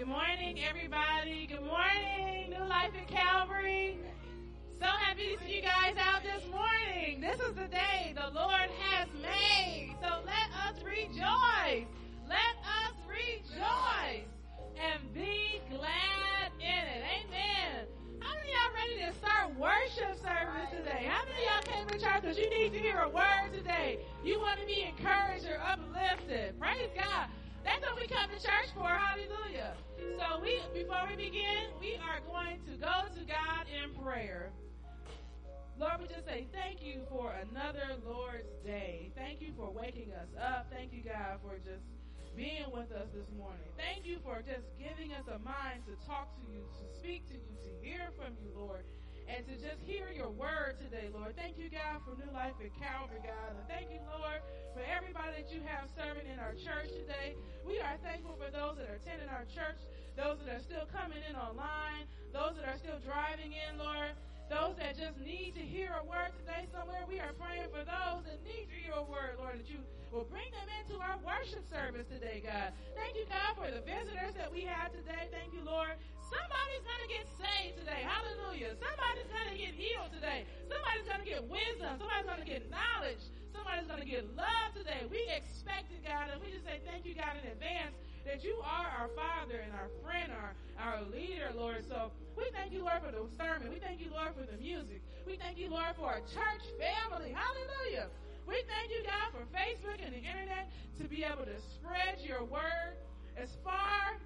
Good morning, everybody. Good morning, New Life at Calvary. So happy to see you guys out this morning. This is the day the Lord has made. So let us rejoice. Let us rejoice and be glad in it. Amen. How many y'all ready to start worship service today? How many of y'all came to church because you need to hear a word today? You want to be encouraged or uplifted. Praise God. That's what we come to church for. Hallelujah. So we before we begin, we are going to go to God in prayer. Lord, we just say thank you for another Lord's Day. Thank you for waking us up. Thank you, God, for just being with us this morning. Thank you for just giving us a mind to talk to you, to speak to you, to hear from you, Lord, and to just hear your word today, Lord. Thank you, God, for New Life at Calvary, God. And thank you, Lord, for everybody that you have serving in our church today. We are thankful for those that are attending our church, those that are still coming in online, those that are still driving in, Lord. Those that just need to hear a word today somewhere, we are praying for those that need to hear a word, Lord, that you will bring them into our worship service today, God. Thank you, God, for the visitors that we have today. Thank you, Lord. Somebody's going to get saved today. Hallelujah. Somebody's going to get healed today. Somebody's going to get wisdom. Somebody's going to get knowledge. Somebody's going to get love today. We expect it, God, and we just say thank you, God, in advance that you are our Father and our friend, our, our leader, Lord. So we thank you, Lord, for the sermon. We thank you, Lord, for the music. We thank you, Lord, for our church family. Hallelujah. We thank you, God, for Facebook and the internet to be able to spread your word as far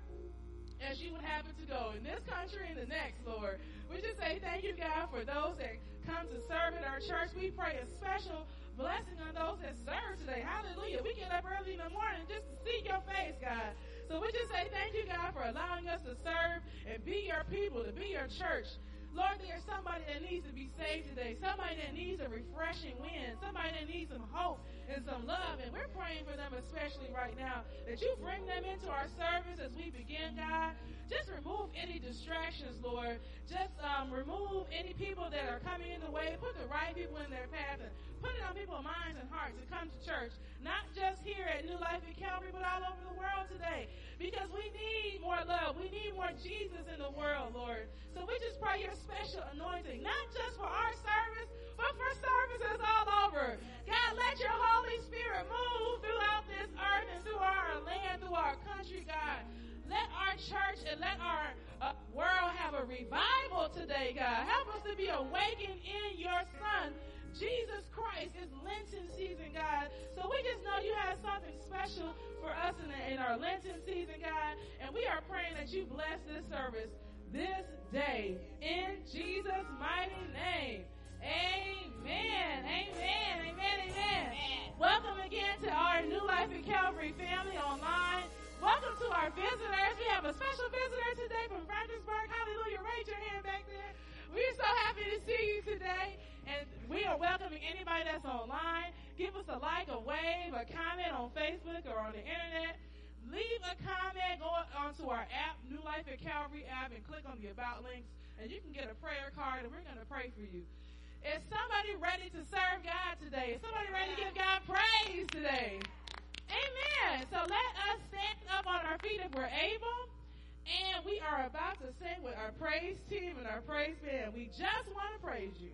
as you would it to go in this country and the next, Lord. We just say thank you, God, for those that come to serve in our church. We pray a special blessing on those that serve today. Hallelujah. We get up early in the morning just to see your face, God. So we just say thank you, God, for allowing us to serve and be your people, to be your church. Lord, there's somebody that needs to be saved today. Somebody that needs a refreshing wind. Somebody that needs some hope and some love. And we're praying for them especially right now that you bring them into our service as we begin, God. Just remove any distractions, Lord. Just um, remove any people that are coming in the way. Put the right people in their path and put it on people's minds and hearts to come to church. Not just here at New Life in Calvary, but all over the world today. Because we need more love. We need more Jesus in the world, Lord. So we just pray your special anointing, not just for our service, but for services all over. God, let your Holy Spirit move throughout this earth and through our land, through our country, God. Let our church and let our uh, world have a revival today, God. Help us to be awakened in your Son Jesus Christ. It's Lenten season, God. So we just know you have something special for us in, the, in our Lenten season, God. And we are praying that you bless this service this day in Jesus' mighty name. Amen. Amen. Amen. Amen. Welcome again to our New Life in Calvary family online. Welcome to our visitors. We have a special visitor today from Fredericksburg. Hallelujah. Raise your hand back there. We're so happy to see you today. And we are welcoming anybody that's online. Give us a like, a wave, a comment on Facebook or on the internet. Leave a comment, go onto our app, New Life at Calvary app, and click on the About links, and you can get a prayer card, and we're going to pray for you. Is somebody ready to serve God today? Is somebody ready to give God praise today? Amen. So let us stand up on our feet if we're able. And we are about to sing with our praise team and our praise band. We just want to praise you.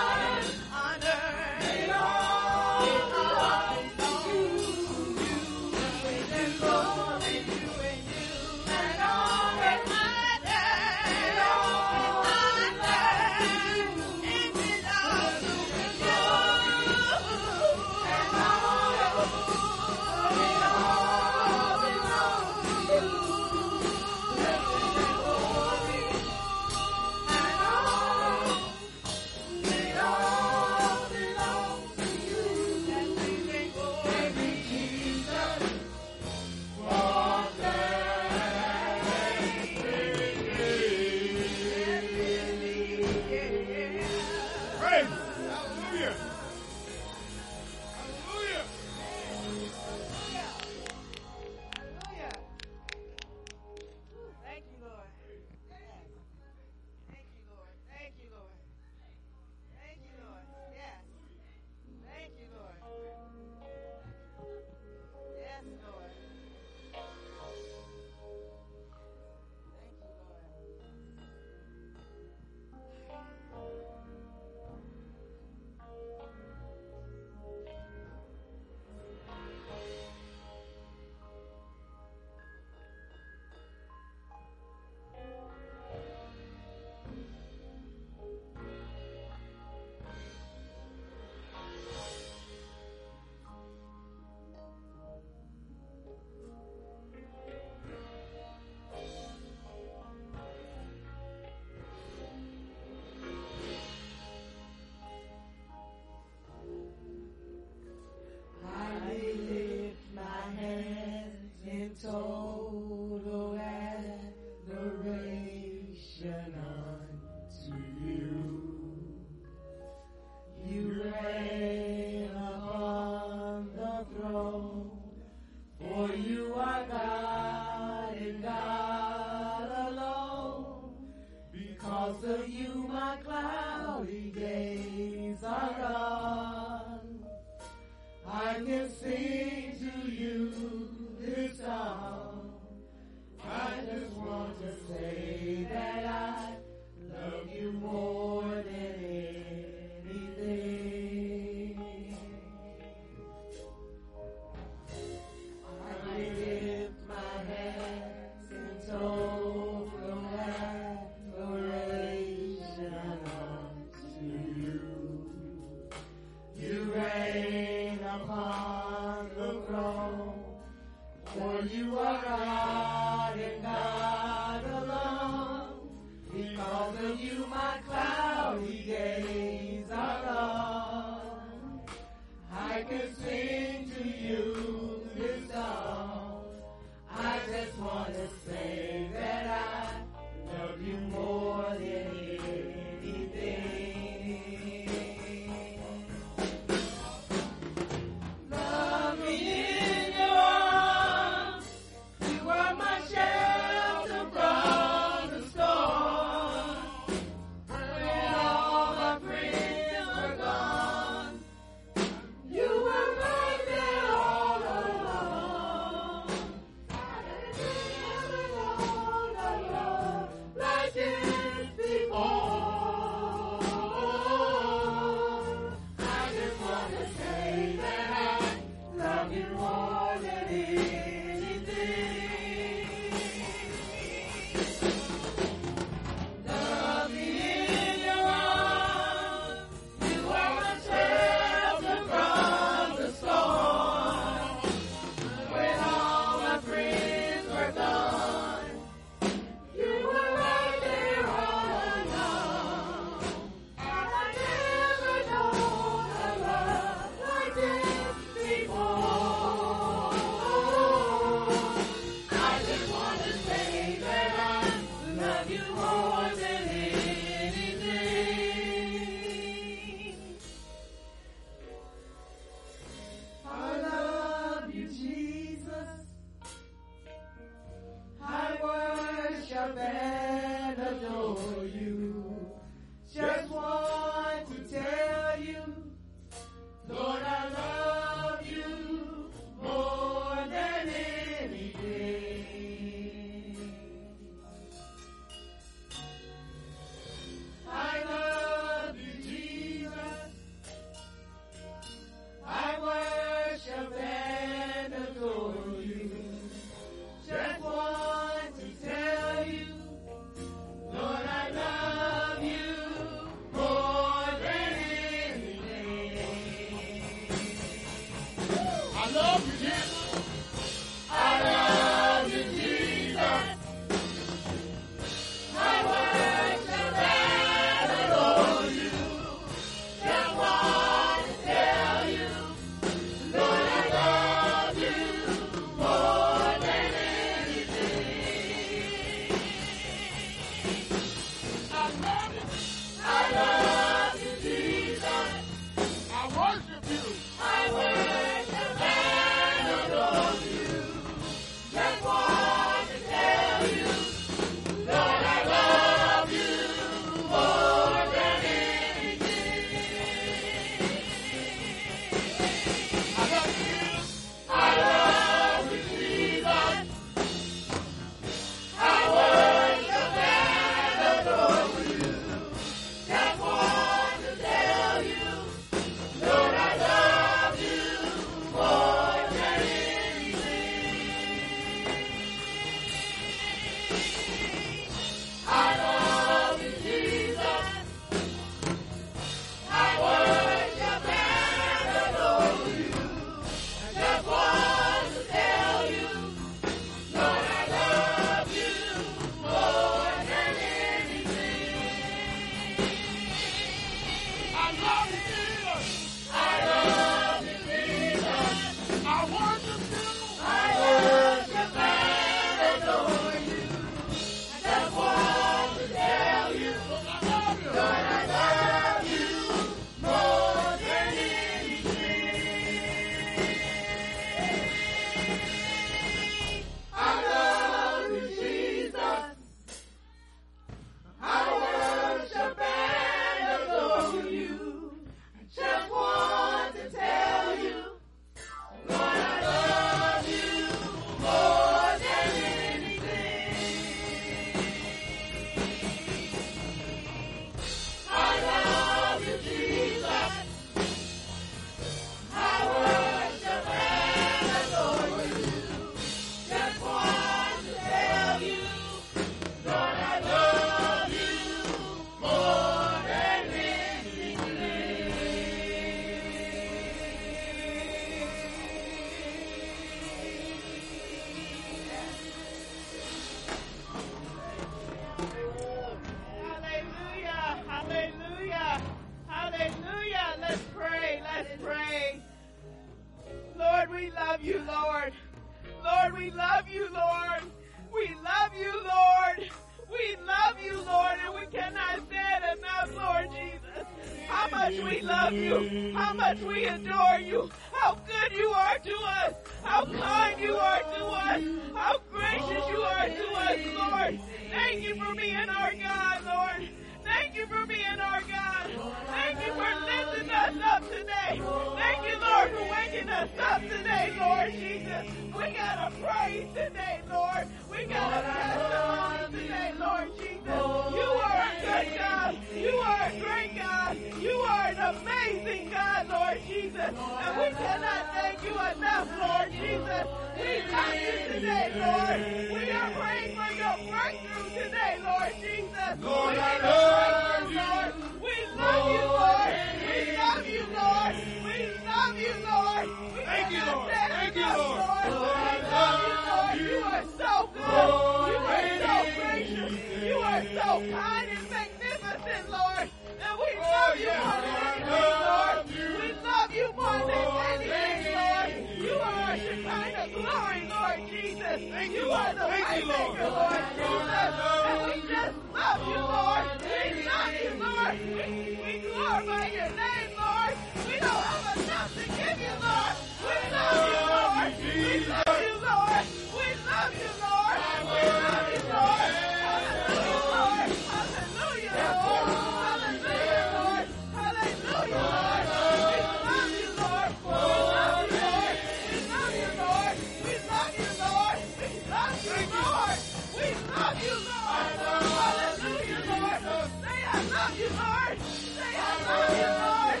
Love you, Lord. Say I love you, Lord.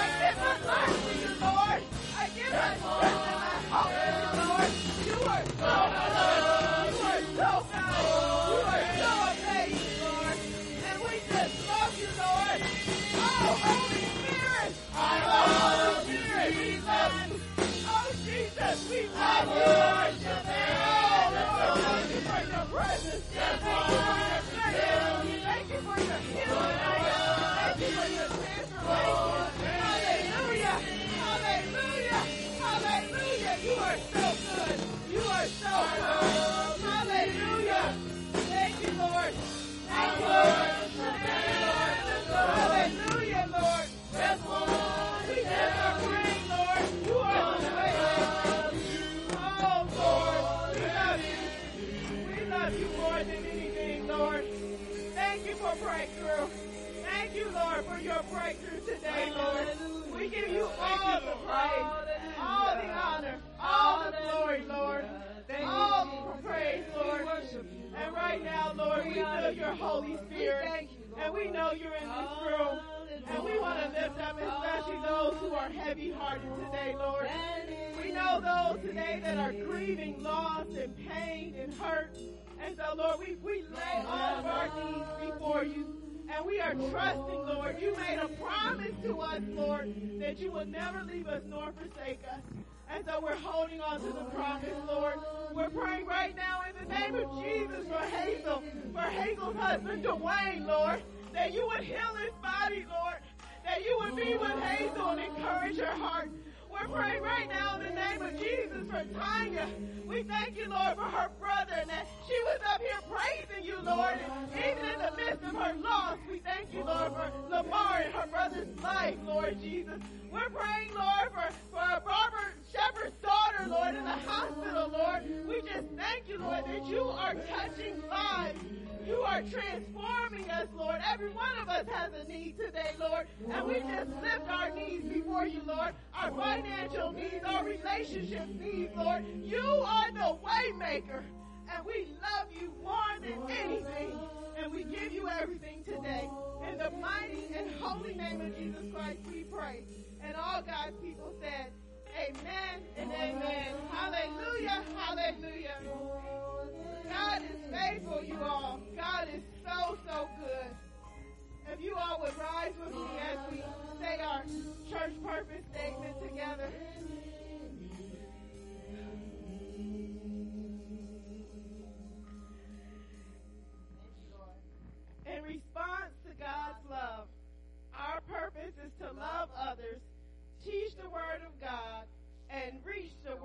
I give my life to you, Lord. I give my strength and my hope to you, Lord. You are so good. You are so kind. You are so amazing, Lord. And we just love you, Lord. Oh, Holy Spirit. Oh, we love you. Oh, Jesus, we love you, Lord. Oh, Lord, thank you for your presence. Thank you Lord, for your breakthrough today, Lord. We give you all the praise, all the honor, all the glory, Lord. All the praise, Lord. And right now, Lord, we feel your Holy Spirit. And we know you're in this room. And we want to lift up especially those who are heavy hearted today, Lord. We know those today that are grieving loss and pain and hurt. And so, Lord, we, we lay all of our needs before you. And we are trusting, Lord. You made a promise to us, Lord, that you will never leave us nor forsake us. And so we're holding on to the promise, Lord. We're praying right now in the name of Jesus for Hazel, for Hazel's husband, Dwayne, Lord, that you would heal his body, Lord, that you would be with Hazel and encourage her heart. We're praying right now in the name of Jesus for Tanya. We thank you, Lord, for her brother and that she was up here praising you, Lord. And even in the midst of her loss, we thank you, Lord, for Lamar and her brother's life, Lord Jesus. We're praying, Lord, for, for Robert Shepherd's daughter, Lord, in the hospital, Lord. We just thank you, Lord, that you are touching lives. You are transforming us, Lord. Every one of us has a need today, Lord. And we just lift our needs before you, Lord. Our financial needs, our relationship needs, Lord. You are the waymaker. And we love you more than anything. And we give you everything today. In the mighty and holy name of Jesus Christ, we pray. And all God's people said, Amen and amen. Hallelujah, hallelujah. God is faithful, you all. God is so, so good. If you all would rise with me as we say our church purpose statement together. In response to God's love, our purpose is to love others, teach the word of God, and reach the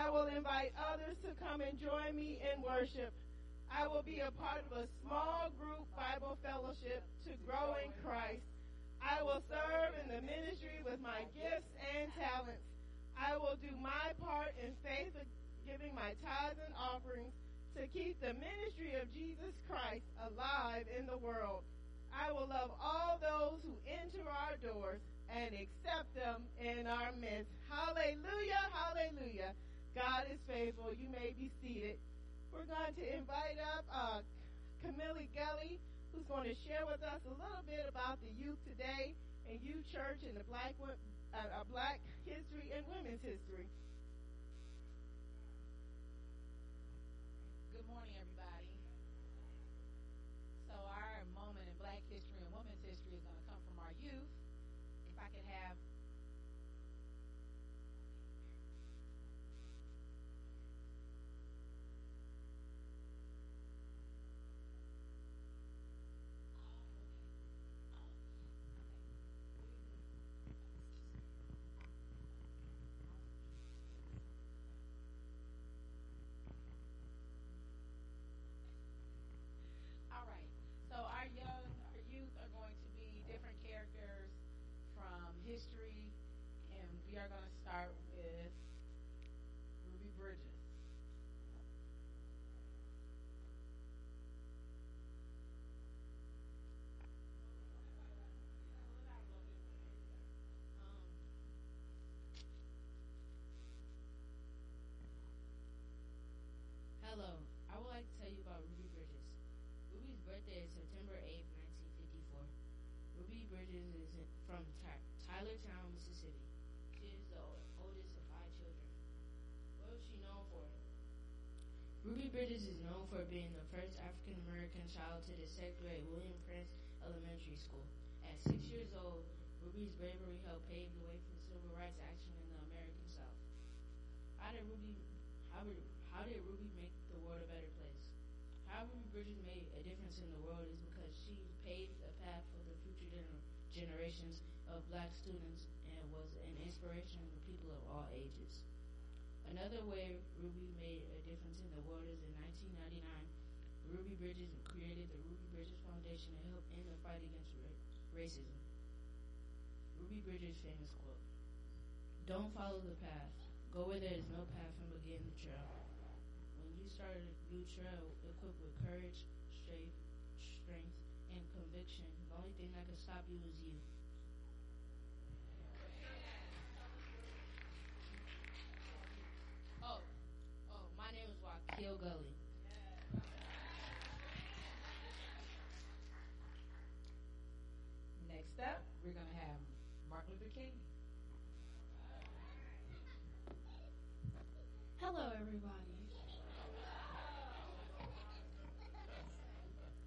I will invite others to come and join me in worship. I will be a part of a small group Bible fellowship to grow in Christ. I will serve in the ministry with my gifts and talents. I will do my part in faith giving my tithes and offerings to keep the ministry of Jesus Christ alive in the world. I will love all those who enter our doors and accept them in our midst. Hallelujah, hallelujah. God is faithful. You may be seated. We're going to invite up uh, Camille Gelly, who's going to share with us a little bit about the youth today and youth church and the black, uh, uh, black history and women's history. Good morning, everybody. So our moment in black history and women's history is going to come from our youth. If I could have All right. So our young, our youth are going to be different characters from history, and we are going to start with Ruby Bridges. Um, hello, I would like to tell you about Ruby Bridges. Ruby's birthday is September 8, 1954. Ruby Bridges is from Ty- Tylertown, Mississippi. She is the oldest of five children. What is she known for? Ruby Bridges is known for being the first African American child to grade William Prince Elementary School. At six years old, Ruby's bravery helped pave the way for civil rights action in the American South. How did Ruby how did, how did Ruby make the world a better place? How Ruby Bridges made a difference in the world is because she paved a path for the future gener- generations of black students and was an inspiration to people of all ages. Another way Ruby made a difference in the world is in 1999, Ruby Bridges created the Ruby Bridges Foundation to help end the fight against ra- racism. Ruby Bridges' famous quote Don't follow the path. Go where there is no path and begin the trail. When you start a new trail equipped with courage, strength, strength, and conviction, the only thing that can stop you is you. Oh, oh, my name is Gully. Next up, we're going to have Martin Luther King. Hello, everybody.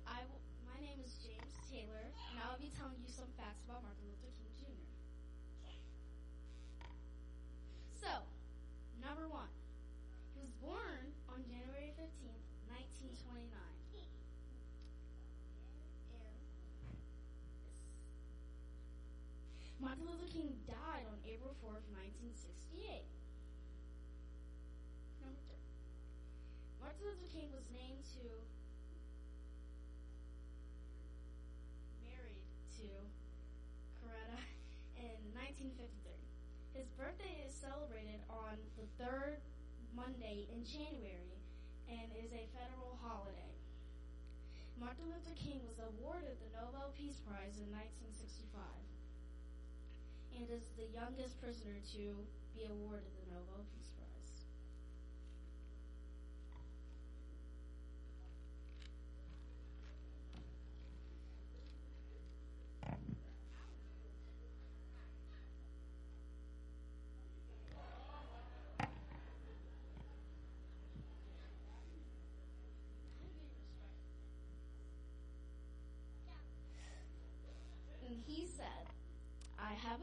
I w- my name is James Taylor, and I'll be telling you some facts about Martin Luther King Jr. So, number one, he was born on January 15th, 1929. And Martin Luther King died on April 4th, 1968. Number three. Martin Luther King was named to, married to Coretta in 1953. His birthday is celebrated on the third Monday in January and is a federal holiday. Martin Luther King was awarded the Nobel Peace Prize in 1965 and is the youngest prisoner to be awarded the Nobel Peace Prize. And he said, I have a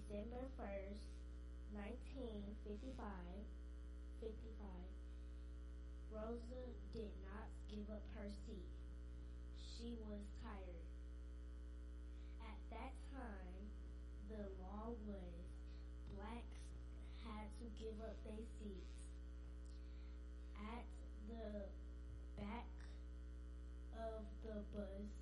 December 1st, 1955, 55, Rosa did not give up her seat. She was tired. At that time, the law was blacks had to give up their seats. At the back of the bus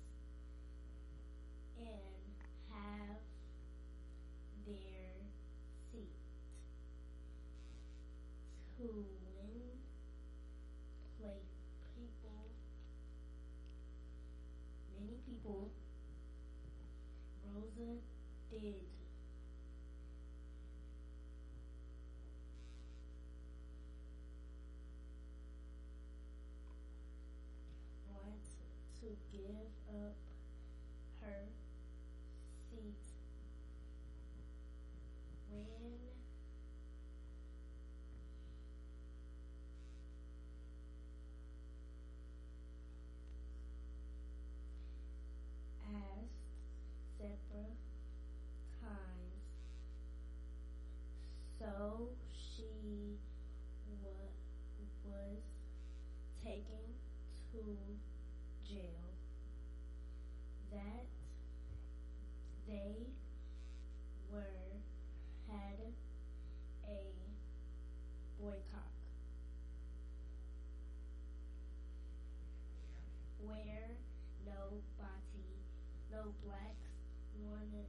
no blacks wanted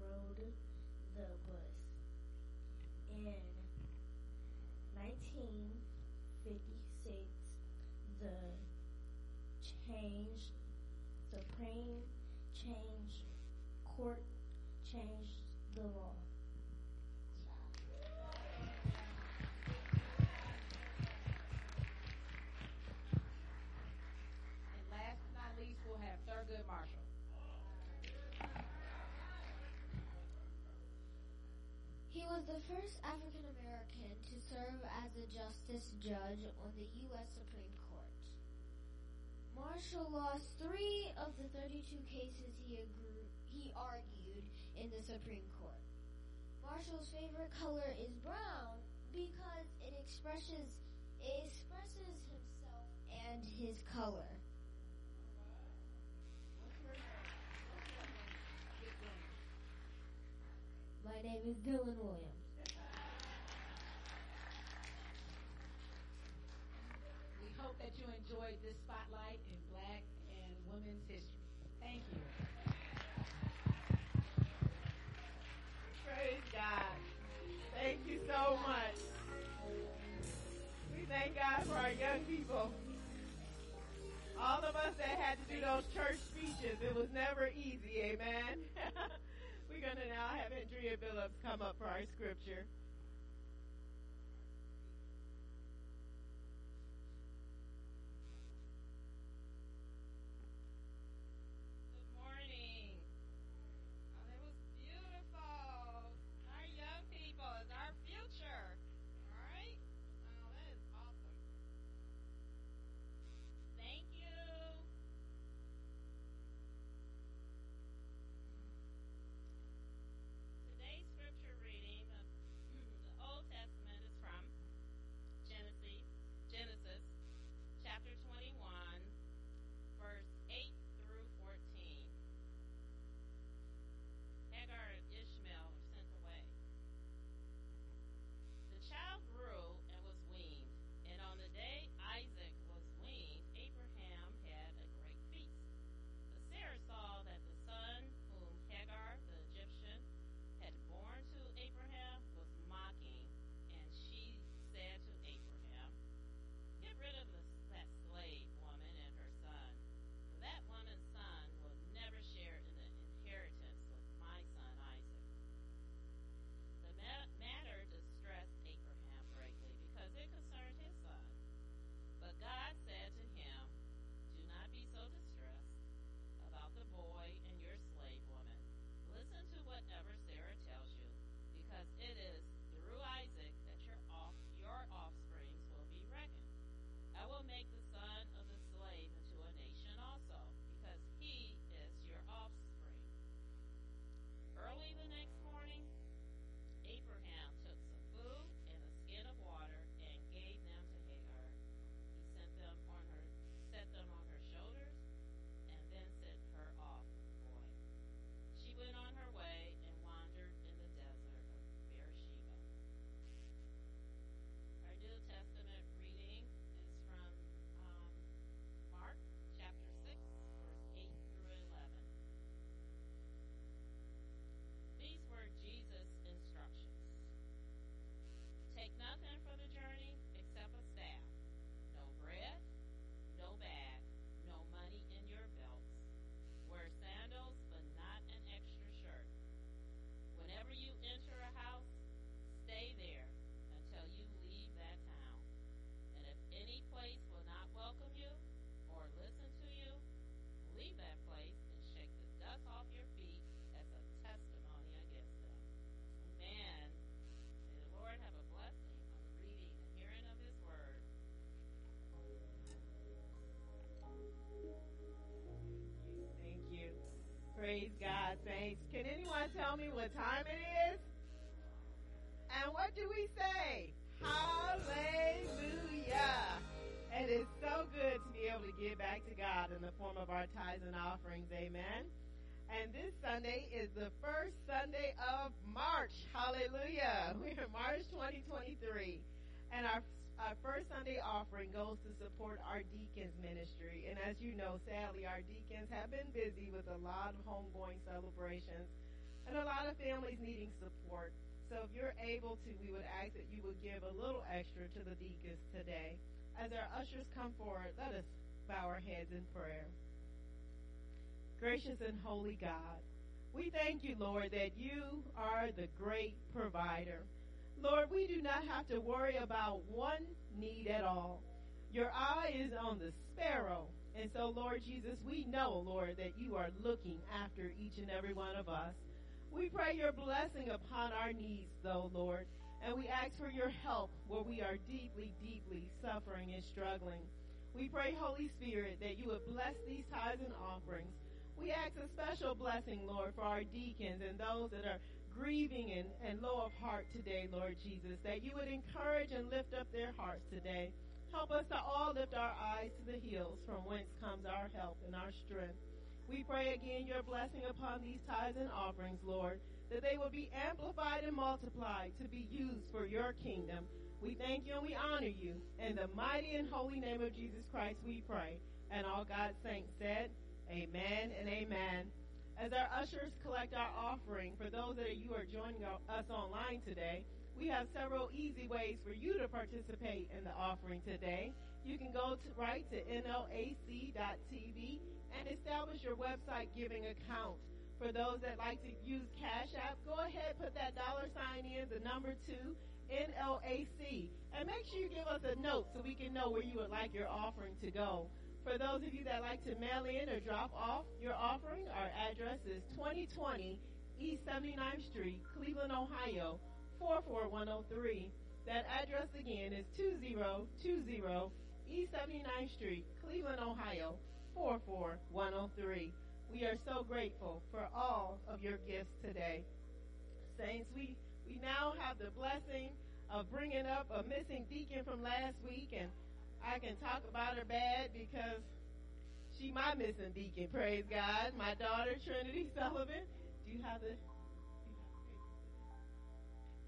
rode the bus. In 1956 the change supreme change court changed the law And last but not least, we'll have Thurgood Marshall. He was the first African American to serve as a justice judge on the U.S. Supreme Court. Marshall lost three of the 32 cases he, agreed, he argued in the Supreme Court. Marshall's favorite color is brown because it expresses it expresses himself and his color. My name is Dylan Williams. We hope that you enjoyed this spotlight in Black and Women's History. Thank you. Praise God. Thank you so much. We thank God for our young people. All of us that had to do those church speeches, it was never easy, amen. We're going to now have Andrea Phillips come up for our scripture. Me what time it is? And what do we say? Hallelujah. And it's so good to be able to give back to God in the form of our tithes and offerings. Amen. And this Sunday is the first Sunday of March. Hallelujah. We're in March 2023. And our, our first Sunday offering goes to support our deacons ministry. And as you know, sadly, our deacons have been busy with a lot of homegoing celebrations and a lot of families needing support. So if you're able to, we would ask that you would give a little extra to the deacons today. As our ushers come forward, let us bow our heads in prayer. Gracious and holy God, we thank you, Lord, that you are the great provider. Lord, we do not have to worry about one need at all. Your eye is on the sparrow. And so, Lord Jesus, we know, Lord, that you are looking after each and every one of us. We pray your blessing upon our needs, though, Lord, and we ask for your help where we are deeply, deeply suffering and struggling. We pray, Holy Spirit, that you would bless these tithes and offerings. We ask a special blessing, Lord, for our deacons and those that are grieving and, and low of heart today, Lord Jesus, that you would encourage and lift up their hearts today. Help us to all lift our eyes to the hills from whence comes our help and our strength. We pray again your blessing upon these tithes and offerings, Lord, that they will be amplified and multiplied to be used for your kingdom. We thank you and we honor you. In the mighty and holy name of Jesus Christ, we pray. And all God's saints said, Amen and amen. As our ushers collect our offering, for those that you are joining us online today, we have several easy ways for you to participate in the offering today. You can go to, right to nlac.tv and establish your website giving account. For those that like to use Cash App, go ahead, put that dollar sign in, the number two, NLAC. And make sure you give us a note so we can know where you would like your offering to go. For those of you that like to mail in or drop off your offering, our address is 2020 East 79th Street, Cleveland, Ohio, 44103. That address again is 2020 East 79th Street, Cleveland, Ohio, 44103. We are so grateful for all of your gifts today. Saints, we, we now have the blessing of bringing up a missing deacon from last week, and I can talk about her bad because she my missing deacon, praise God. My daughter, Trinity Sullivan. Do you have the...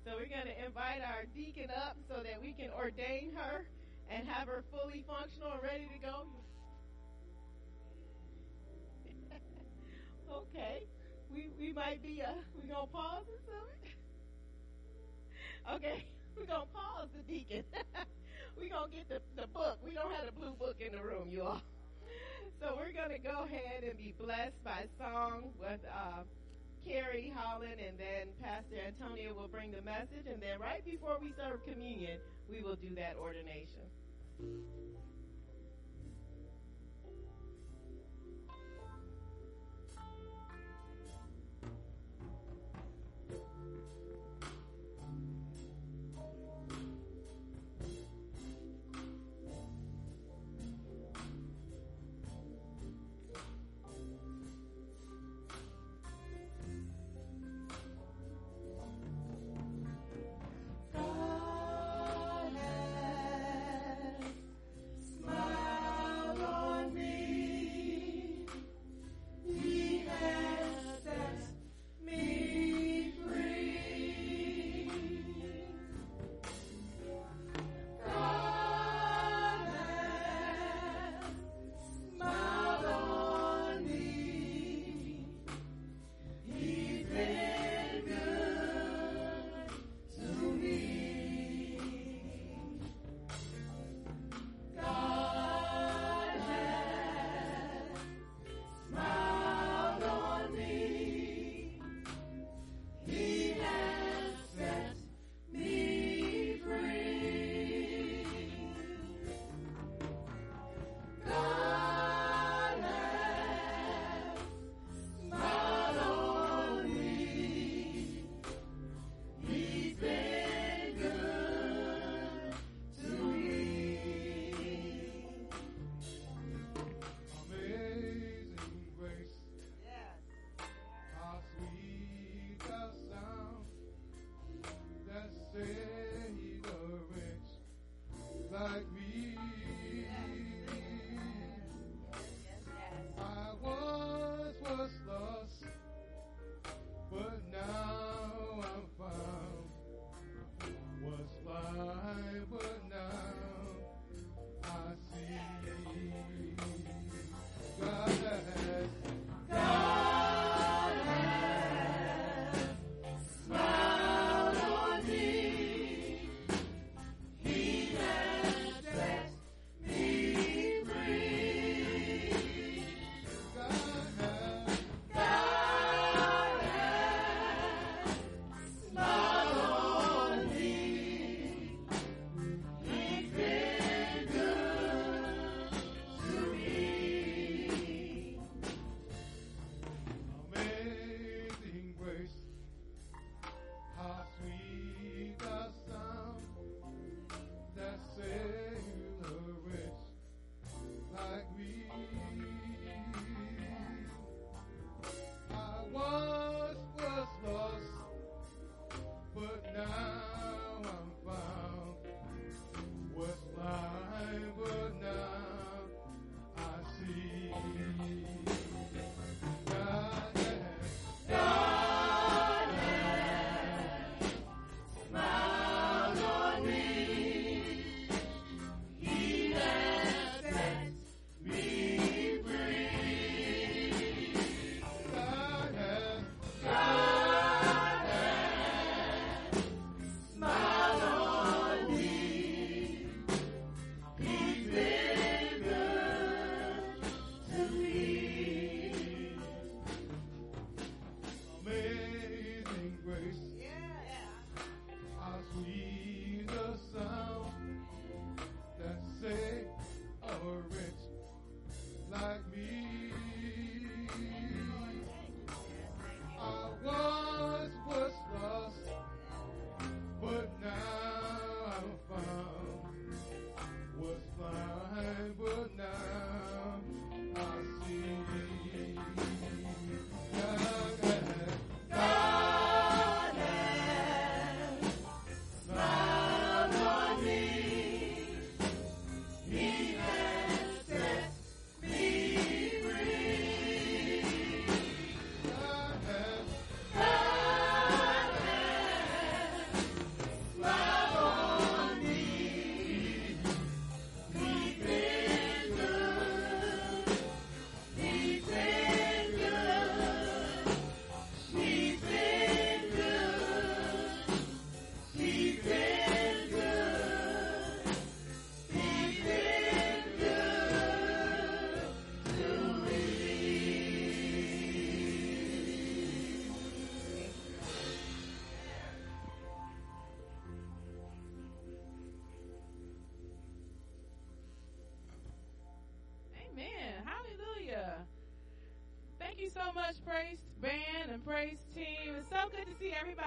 So we're going to invite our deacon up so that we can ordain her and have her fully functional and ready to go. okay. We we might be uh we gonna pause or something. okay, we gonna pause the deacon. we gonna get the, the book. We don't have the blue book in the room, you all. So we're gonna go ahead and be blessed by song with uh, Carrie Holland, and then Pastor Antonio will bring the message, and then right before we serve communion, we will do that ordination.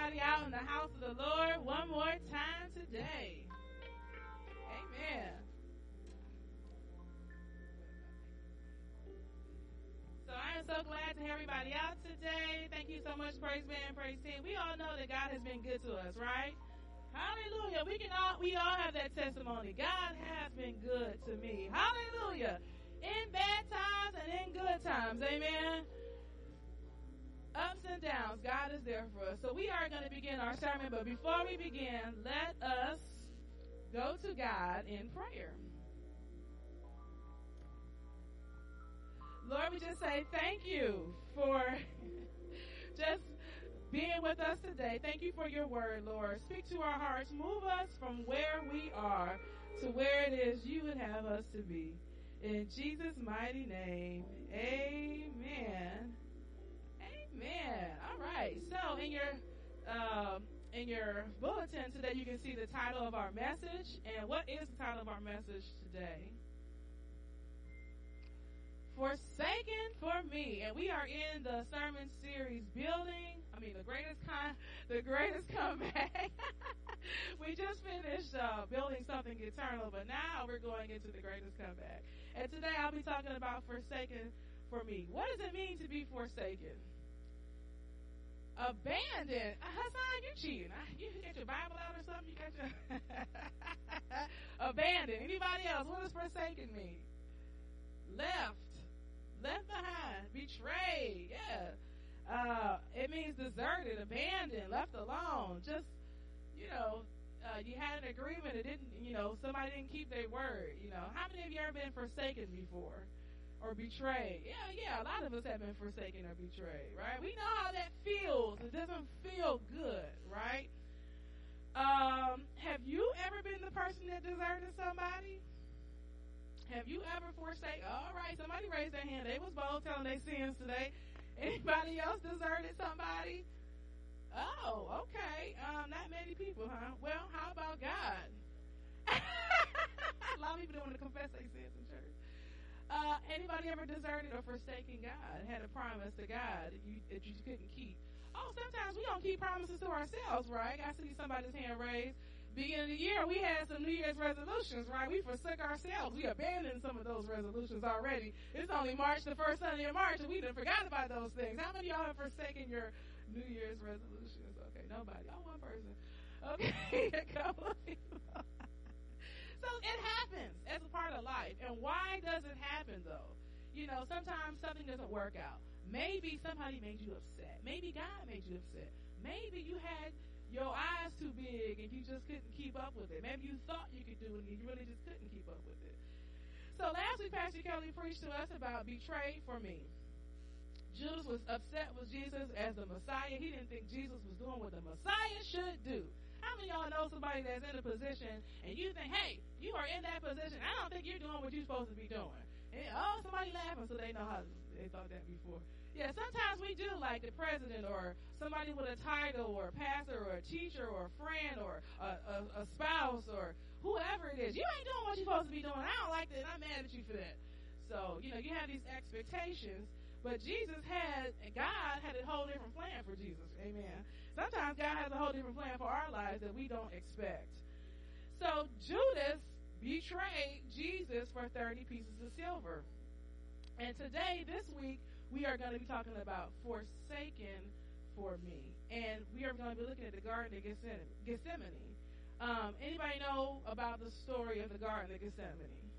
See everybody out in the house of the Lord one more time today. Amen. So I am so glad to have everybody out today. Thank you so much, praise band, praise team. We all know that God has been good to us, right? Hallelujah. We can all we all have that testimony. God has been good to me. Hallelujah. In bad times and in good times. Amen. Ups and downs. God is there for us. So we are going to begin our sermon, but before we begin, let us go to God in prayer. Lord, we just say thank you for just being with us today. Thank you for your word, Lord. Speak to our hearts. Move us from where we are to where it is you would have us to be. In Jesus' mighty name, amen. Amen. All right. So in your uh, in your bulletin today, you can see the title of our message. And what is the title of our message today? Forsaken for me. And we are in the sermon series building I mean, the greatest con, the greatest comeback. we just finished uh, building something eternal, but now we're going into the greatest comeback. And today I'll be talking about forsaken for me. What does it mean to be forsaken? Abandoned. Hassan, you cheating. You got your Bible out or something? You got your abandoned. Anybody else? What does forsaken mean? Left. Left behind. Betrayed. Yeah. Uh, it means deserted, abandoned, left alone. Just, you know, uh, you had an agreement. It didn't, you know, somebody didn't keep their word. You know, how many of you ever been forsaken before? Or betrayed? Yeah, yeah, a lot of us have been forsaken or betrayed, right? We know how that feels. It doesn't feel good, right? Um, have you ever been the person that deserted somebody? Have you ever forsaken? All right, somebody raised their hand. They was bold telling their sins today. Anybody else deserted somebody? Oh, okay. Um, not many people, huh? Well, how about God? a lot of people don't want to confess their sins. Uh, anybody ever deserted or forsaken God? Had a promise to God that you, that you couldn't keep? Oh, sometimes we don't keep promises to ourselves, right? I see somebody's hand raised beginning of the year, we had some New Year's resolutions, right? We forsook ourselves. We abandoned some of those resolutions already. It's only March, the first Sunday of March, and we done forgot about those things. How many of y'all have forsaken your New Year's resolutions? Okay, nobody. Oh, one person. Okay, a couple people. So it happens as a part of life. And why does it happen, though? You know, sometimes something doesn't work out. Maybe somebody made you upset. Maybe God made you upset. Maybe you had your eyes too big and you just couldn't keep up with it. Maybe you thought you could do it and you really just couldn't keep up with it. So last week, Pastor Kelly preached to us about betrayed for me. Judas was upset with Jesus as the Messiah. He didn't think Jesus was doing what the Messiah should do. How many of y'all know somebody that's in a position and you think, hey, you are in that position. I don't think you're doing what you're supposed to be doing. And, oh, somebody laughing so they know how they thought that before. Yeah, sometimes we do like the president or somebody with a title or a pastor or a teacher or a friend or a, a, a spouse or whoever it is. You ain't doing what you're supposed to be doing. I don't like that. I'm mad at you for that. So, you know, you have these expectations, but Jesus had, and God had a whole different plan for Jesus. Amen. Sometimes God has a whole different plan for our lives that we don't expect. So Judas betrayed Jesus for 30 pieces of silver. And today, this week, we are going to be talking about forsaken for me. And we are going to be looking at the Garden of Gethsemane. Um, anybody know about the story of the Garden of Gethsemane?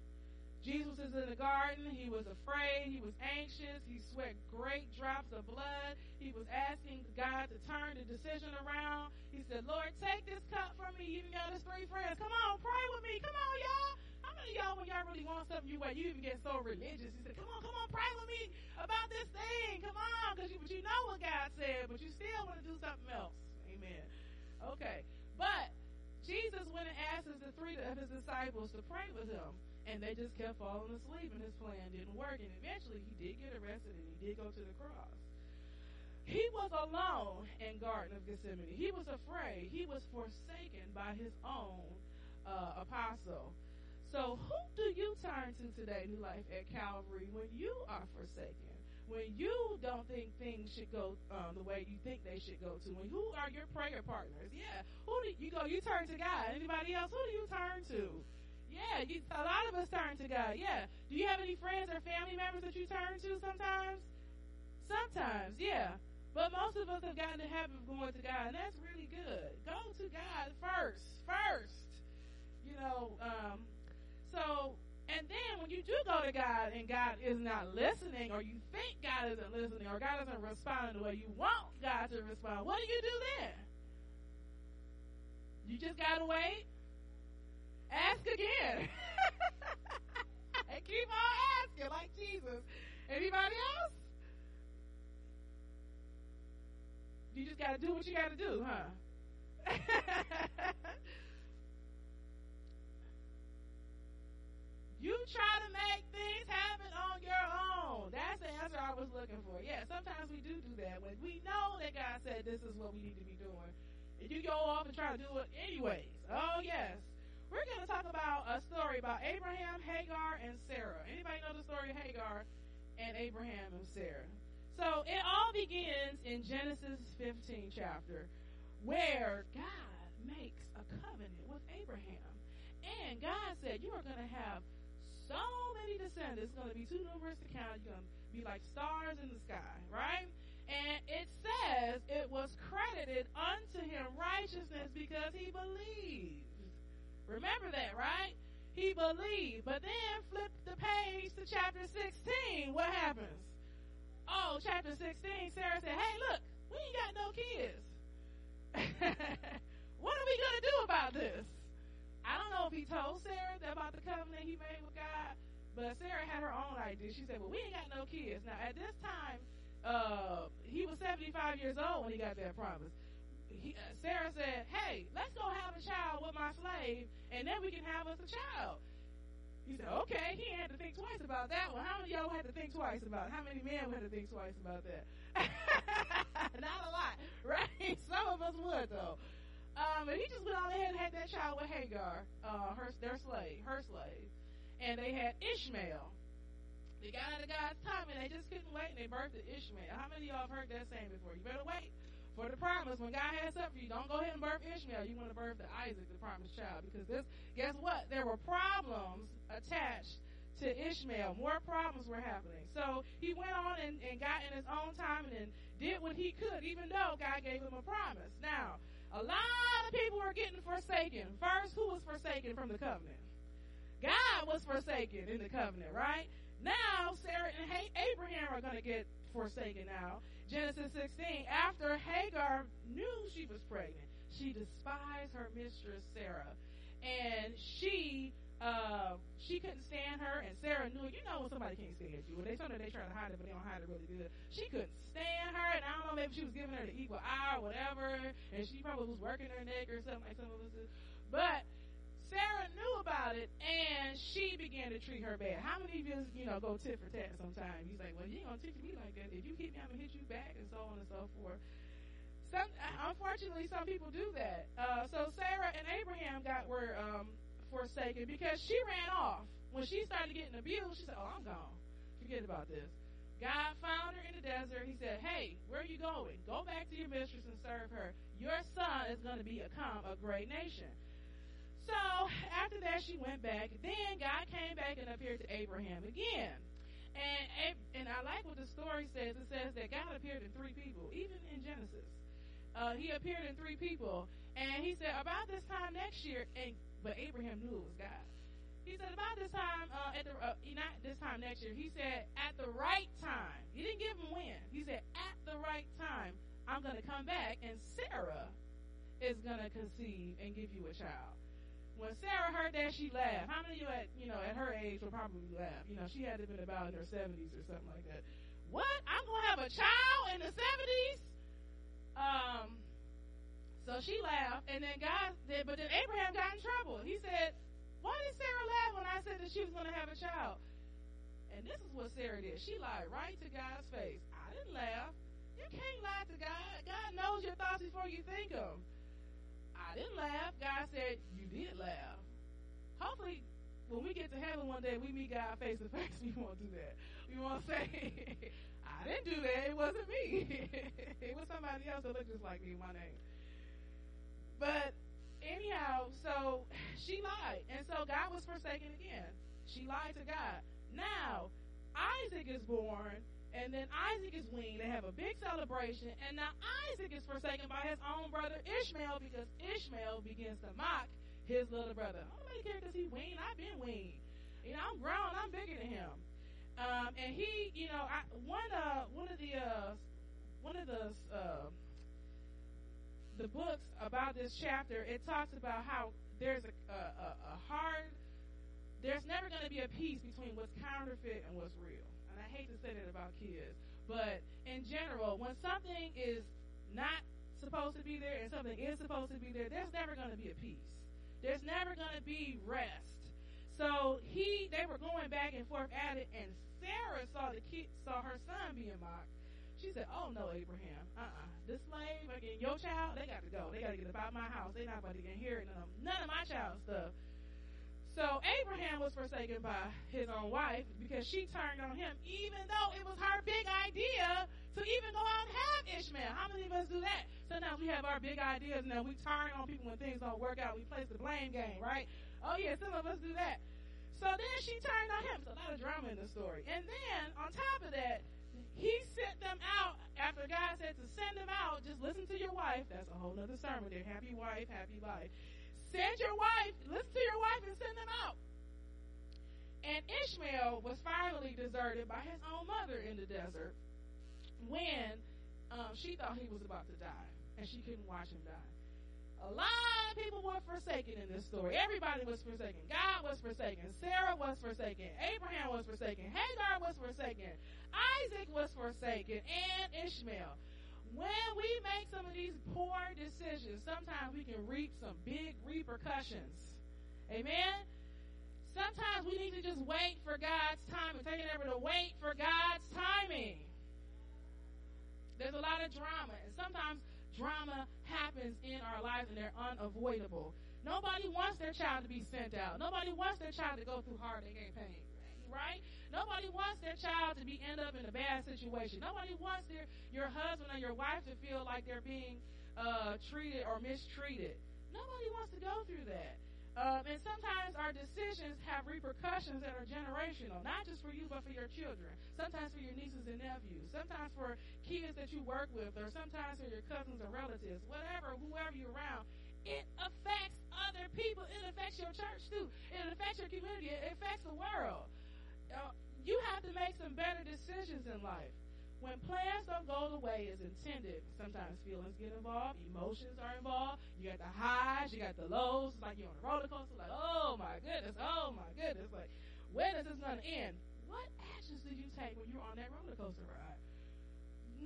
Jesus is in the garden. He was afraid. He was anxious. He sweat great drops of blood. He was asking God to turn the decision around. He said, Lord, take this cup from me. Even got his three friends. Come on, pray with me. Come on, y'all. How many y'all, when y'all really want something, you wait, you even get so religious. He said, come on, come on, pray with me about this thing. Come on, because you, but you know what God said, but you still want to do something else. Amen. Okay. But Jesus went and asked the three of his disciples to pray with him. And they just kept falling asleep, and his plan didn't work. And eventually, he did get arrested, and he did go to the cross. He was alone in Garden of Gethsemane. He was afraid. He was forsaken by his own uh, apostle. So, who do you turn to today, New Life at Calvary, when you are forsaken? when you don't think things should go um, the way you think they should go to. When who are your prayer partners? Yeah, who do you go? You turn to God. Anybody else? Who do you turn to? Yeah, you, a lot of us turn to God. Yeah. Do you have any friends or family members that you turn to sometimes? Sometimes, yeah. But most of us have gotten the habit of going to God, and that's really good. Go to God first, first. You know, um, so, and then when you do go to God and God is not listening, or you think God isn't listening, or God isn't responding the way you want God to respond, what do you do then? You just gotta wait. Ask again. and keep on asking like Jesus. Anybody else? You just got to do what you got to do, huh? you try to make things happen on your own. That's the answer I was looking for. Yeah, sometimes we do do that when we know that God said this is what we need to be doing. And you go off and try to do it anyways. Oh, yes. We're going to talk about a story about Abraham, Hagar, and Sarah. Anybody know the story of Hagar and Abraham and Sarah? So it all begins in Genesis 15 chapter, where God makes a covenant with Abraham. And God said, You are going to have so many descendants. It's going to be too numerous to count. You're going to be like stars in the sky, right? And it says it was credited unto him righteousness because he believed. Remember that, right? He believed. But then flip the page to chapter 16. What happens? Oh, chapter 16, Sarah said, Hey, look, we ain't got no kids. what are we going to do about this? I don't know if he told Sarah about the covenant he made with God, but Sarah had her own idea. She said, Well, we ain't got no kids. Now, at this time, uh, he was 75 years old when he got that promise. He, Sarah said, Hey, let's go have a child with my slave, and then we can have us a child. He said, okay, he had to think twice about that one. How many of y'all had to think twice about it? How many men had to think twice about that? Not a lot, right? Some of us would, though. Um, and he just went on ahead and had that child with Hagar, uh, her, their slave, her slave. And they had Ishmael. They got out of God's time and they just couldn't wait and they birthed Ishmael. How many of y'all have heard that saying before? You better wait for the promise. When God has something for you, don't go ahead and birth Ishmael. You want to birth the Isaac, the promised child. Because this, guess what? There were problems attached to Ishmael. More problems were happening. So he went on and, and got in his own time and, and did what he could, even though God gave him a promise. Now, a lot of people were getting forsaken. First, who was forsaken from the covenant? God was forsaken in the covenant, right? Now, Sarah and Abraham are going to get forsaken now. Genesis 16, after Hagar knew she was pregnant, she despised her mistress Sarah. And she uh, she couldn't stand her, and Sarah knew. You know when somebody can't stand you. When they her they try to hide it, but they don't hide it really good. She couldn't stand her, and I don't know, maybe she was giving her the equal eye or whatever, and she probably was working her neck or something like some of us do. But Sarah knew about it, and she began to treat her bad. How many of you, you know, go tit for tat sometimes? He's like, well, you ain't gonna treat me like that. If you keep me, I'm gonna hit you back, and so on and so forth. Some, unfortunately, some people do that. Uh, so Sarah and Abraham got were um, forsaken because she ran off. When she started getting abused, she said, Oh, I'm gone. Forget about this. God found her in the desert. He said, Hey, where are you going? Go back to your mistress and serve her. Your son is going to become a great nation. So after that, she went back. Then God came back and appeared to Abraham again. And and I like what the story says. It says that God appeared in three people, even in Genesis. Uh, he appeared in three people, and he said about this time next year, and but Abraham knew it was God. He said about this time, uh, at the uh, not this time next year. He said at the right time. He didn't give him when. He said at the right time, I'm going to come back, and Sarah is going to conceive and give you a child. When Sarah heard that, she laughed. How many of you at you know at her age would probably laugh? You know, she had to have been about in her seventies or something like that. What? I'm gonna have a child in the seventies? Um, so she laughed, and then God did, but then Abraham got in trouble. He said, Why did Sarah laugh when I said that she was going to have a child? And this is what Sarah did. She lied right to God's face. I didn't laugh. You can't lie to God. God knows your thoughts before you think them. I didn't laugh. God said, You did laugh. Hopefully, when we get to heaven one day, we meet God face to face. We won't do that. We won't say, I didn't do that. It wasn't me. it was somebody else that looked just like me, my name. But anyhow, so she lied. And so God was forsaken again. She lied to God. Now, Isaac is born, and then Isaac is weaned. They have a big celebration, and now Isaac is forsaken by his own brother Ishmael because Ishmael begins to mock his little brother. I don't really care because he weaned. I've been weaned. You know, I'm grown. I'm bigger than him. Um, and he, you know, I, one uh, one of the uh, one of the uh, the books about this chapter, it talks about how there's a, a, a hard, there's never going to be a peace between what's counterfeit and what's real. And I hate to say that about kids, but in general, when something is not supposed to be there and something is supposed to be there, there's never going to be a peace. There's never going to be rest. So he, they were going back and forth at it, and Sarah saw the kid, saw her son being mocked. She said, "Oh no, Abraham, uh-uh. This slave again, your child, they got to go. They got to get about my house. They not about to get here of none of my child stuff." So Abraham was forsaken by his own wife because she turned on him, even though it was her big idea to even go out and have Ishmael. How many of us do that? Sometimes we have our big ideas and then we turn on people when things don't work out. We play the blame game, right? Oh yeah, some of us do that. So then she turned on him. So a lot of drama in the story. And then on top of that, he sent them out after God said to send them out. Just listen to your wife. That's a whole other sermon there. Happy wife, happy life. Send your wife, listen to your wife and send them out. And Ishmael was finally deserted by his own mother in the desert when um, she thought he was about to die and she couldn't watch him die. A lot of people were forsaken in this story. Everybody was forsaken. God was forsaken. Sarah was forsaken. Abraham was forsaken. Hagar was forsaken. Isaac was forsaken. And Ishmael. When we make some of these poor decisions, sometimes we can reap some big repercussions. Amen? Sometimes we need to just wait for God's time take it ever to wait for God's timing. There's a lot of drama, and sometimes drama happens in our lives and they're unavoidable. Nobody wants their child to be sent out. Nobody wants their child to go through heartache and pain, right? Nobody wants their child to be end up in a bad situation. Nobody wants their your husband or your wife to feel like they're being uh, treated or mistreated. Nobody wants to go through that. Um, and sometimes our decisions have repercussions that are generational, not just for you, but for your children. Sometimes for your nieces and nephews. Sometimes for kids that you work with, or sometimes for your cousins or relatives. Whatever, whoever you're around, it affects other people. It affects your church too. It affects your community. It affects the world. Uh, you have to make some better decisions in life. When plans don't go the way as intended, sometimes feelings get involved, emotions are involved. You got the highs, you got the lows. It's like you're on a roller coaster, like, oh my goodness, oh my goodness. Like, when is this going to end? What actions did you take when you were on that roller coaster ride?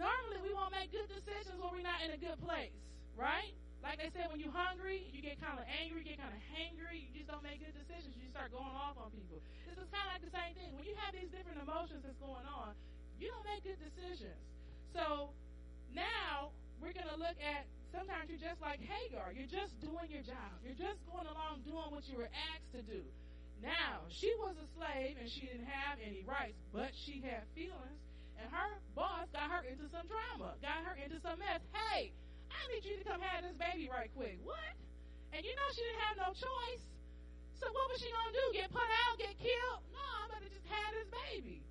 Normally, we won't make good decisions when we're not in a good place, right? Like they said, when you're hungry, you get kind of angry, you get kind of hangry, you just don't make good decisions. You start going off on people. This is kind of like the same thing. When you have these different emotions that's going on, you don't make good decisions. So now we're going to look at sometimes you're just like Hagar. You're just doing your job. You're just going along doing what you were asked to do. Now, she was a slave and she didn't have any rights, but she had feelings. And her boss got her into some drama, got her into some mess. Hey, I need you to come have this baby right quick. What? And you know she didn't have no choice. So what was she going to do? Get put out, get killed? No, I'm going to just have this baby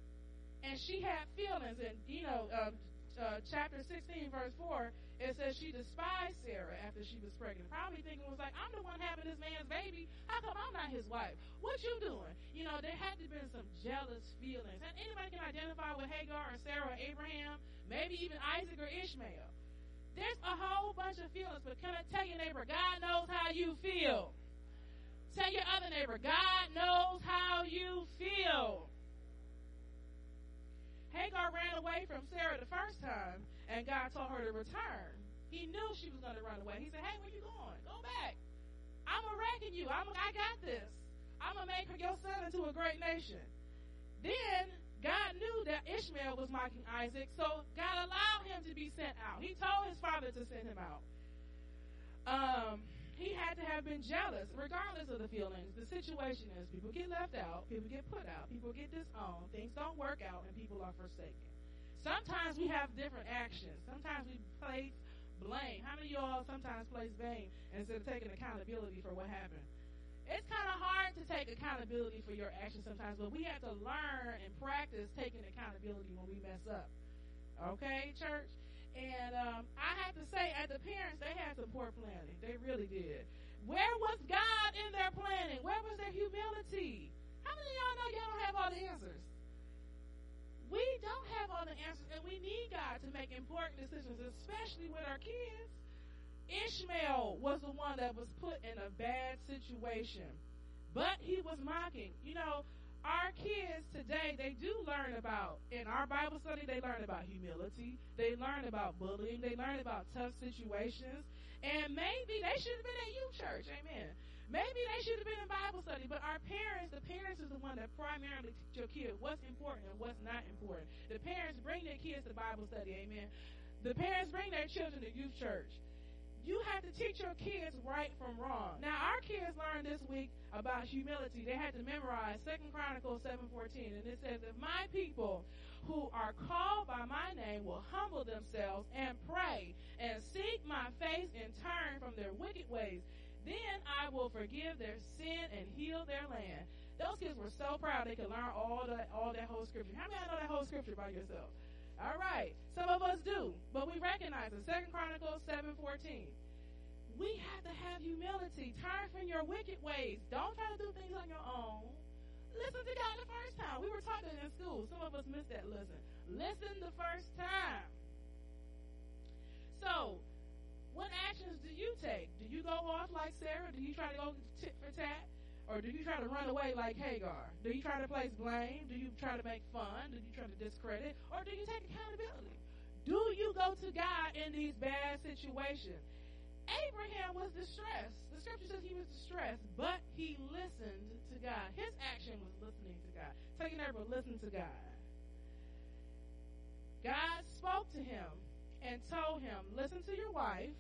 and she had feelings. And, you know, uh, uh, chapter 16, verse 4, it says she despised Sarah after she was pregnant. Probably thinking was like, I'm the one having this man's baby. How come I'm not his wife? What you doing? You know, there had to been some jealous feelings. And anybody can identify with Hagar or Sarah or Abraham, maybe even Isaac or Ishmael. There's a whole bunch of feelings, but can I tell your neighbor, God knows how you feel. Tell your other neighbor, God knows how you feel. Hagar ran away from Sarah the first time, and God told her to return. He knew she was going to run away. He said, "Hey, where you going? Go back. I'm a wrecking you. I'm. A, I got this. I'm gonna make your son into a great nation." Then God knew that Ishmael was mocking Isaac, so God allowed him to be sent out. He told his father to send him out. Um, he had to have been jealous, regardless of the feelings. The situation is people get left out, people get put out, people get disowned, things don't work out, and people are forsaken. Sometimes we have different actions. Sometimes we place blame. How many of y'all sometimes place blame instead of taking accountability for what happened? It's kind of hard to take accountability for your actions sometimes, but we have to learn and practice taking accountability when we mess up. Okay, church? And um, I have to say, as the parents, they had some poor planning. They really did. Where was God in their planning? Where was their humility? How many of y'all know y'all don't have all the answers? We don't have all the answers, and we need God to make important decisions, especially with our kids. Ishmael was the one that was put in a bad situation, but he was mocking. You know, our kids today, they do learn about, in our Bible study, they learn about humility. They learn about bullying. They learn about tough situations. And maybe they should have been at youth church. Amen. Maybe they should have been in Bible study. But our parents, the parents is the one that primarily teach your kid what's important and what's not important. The parents bring their kids to Bible study. Amen. The parents bring their children to youth church you have to teach your kids right from wrong. Now, our kids learned this week about humility. They had to memorize Second Chronicles 7.14, and it says, If my people who are called by my name will humble themselves and pray and seek my face and turn from their wicked ways, then I will forgive their sin and heal their land. Those kids were so proud they could learn all that all that whole scripture. How many of you know that whole scripture by yourself? All right. Some of us do, but we recognize it. Second Chronicles 7:14. We have to have humility. Turn from your wicked ways. Don't try to do things on your own. Listen to God the first time. We were talking in school. Some of us missed that lesson. Listen the first time. So, what actions do you take? Do you go off like Sarah? Do you try to go tit for tat? Or do you try to run away like Hagar? Do you try to place blame? Do you try to make fun? Do you try to discredit? Or do you take accountability? Do you go to God in these bad situations? Abraham was distressed. The scripture says he was distressed, but he listened to God. His action was listening to God. Tell your neighbor, listen to God. God spoke to him and told him, listen to your wife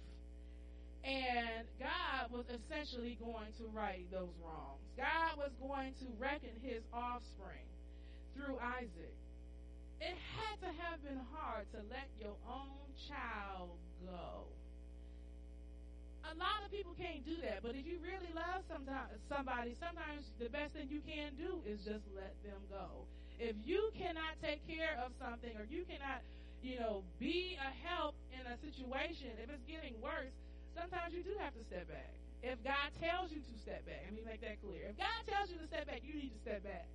and God was essentially going to right those wrongs. God was going to reckon his offspring through Isaac. It had to have been hard to let your own child go. A lot of people can't do that, but if you really love sometimes, somebody, sometimes the best thing you can do is just let them go. If you cannot take care of something or you cannot, you know, be a help in a situation, if it's getting worse, sometimes you do have to step back. If God tells you to step back, let me make that clear. If God tells you to step back, you need to step back.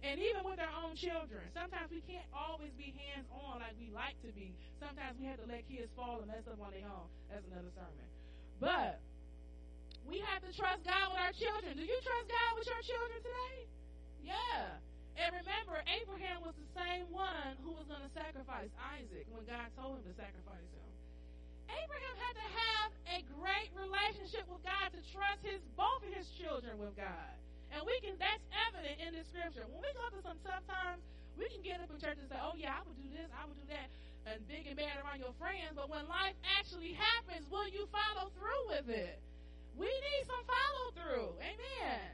And even with our own children, sometimes we can't always be hands on like we like to be. Sometimes we have to let kids fall and mess up on their own. That's another sermon. But we have to trust God with our children. Do you trust God with your children today? Yeah. And remember, Abraham was the same one who was going to sacrifice Isaac when God told him to sacrifice him. Abraham had to have a great relationship with God to trust his both of his children with God. And we can that's evident in the scripture. When we go through some tough times, we can get up in church and say, Oh yeah, I would do this, I would do that, and big and bad around your friends, but when life actually happens, will you follow through with it? We need some follow through. Amen.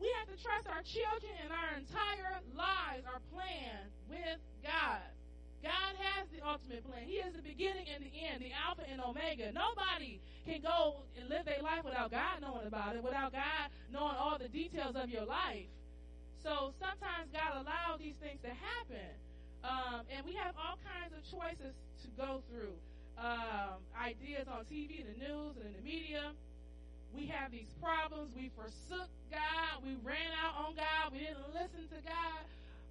We have to trust our children and our entire lives are planned with God. God has the ultimate plan. He is the beginning and the end, the Alpha and Omega. Nobody can go and live their life without God knowing about it, without God knowing all the details of your life. So sometimes God allows these things to happen. Um, and we have all kinds of choices to go through. Um, ideas on TV, the news, and in the media. We have these problems. We forsook God. We ran out on God. We didn't listen to God.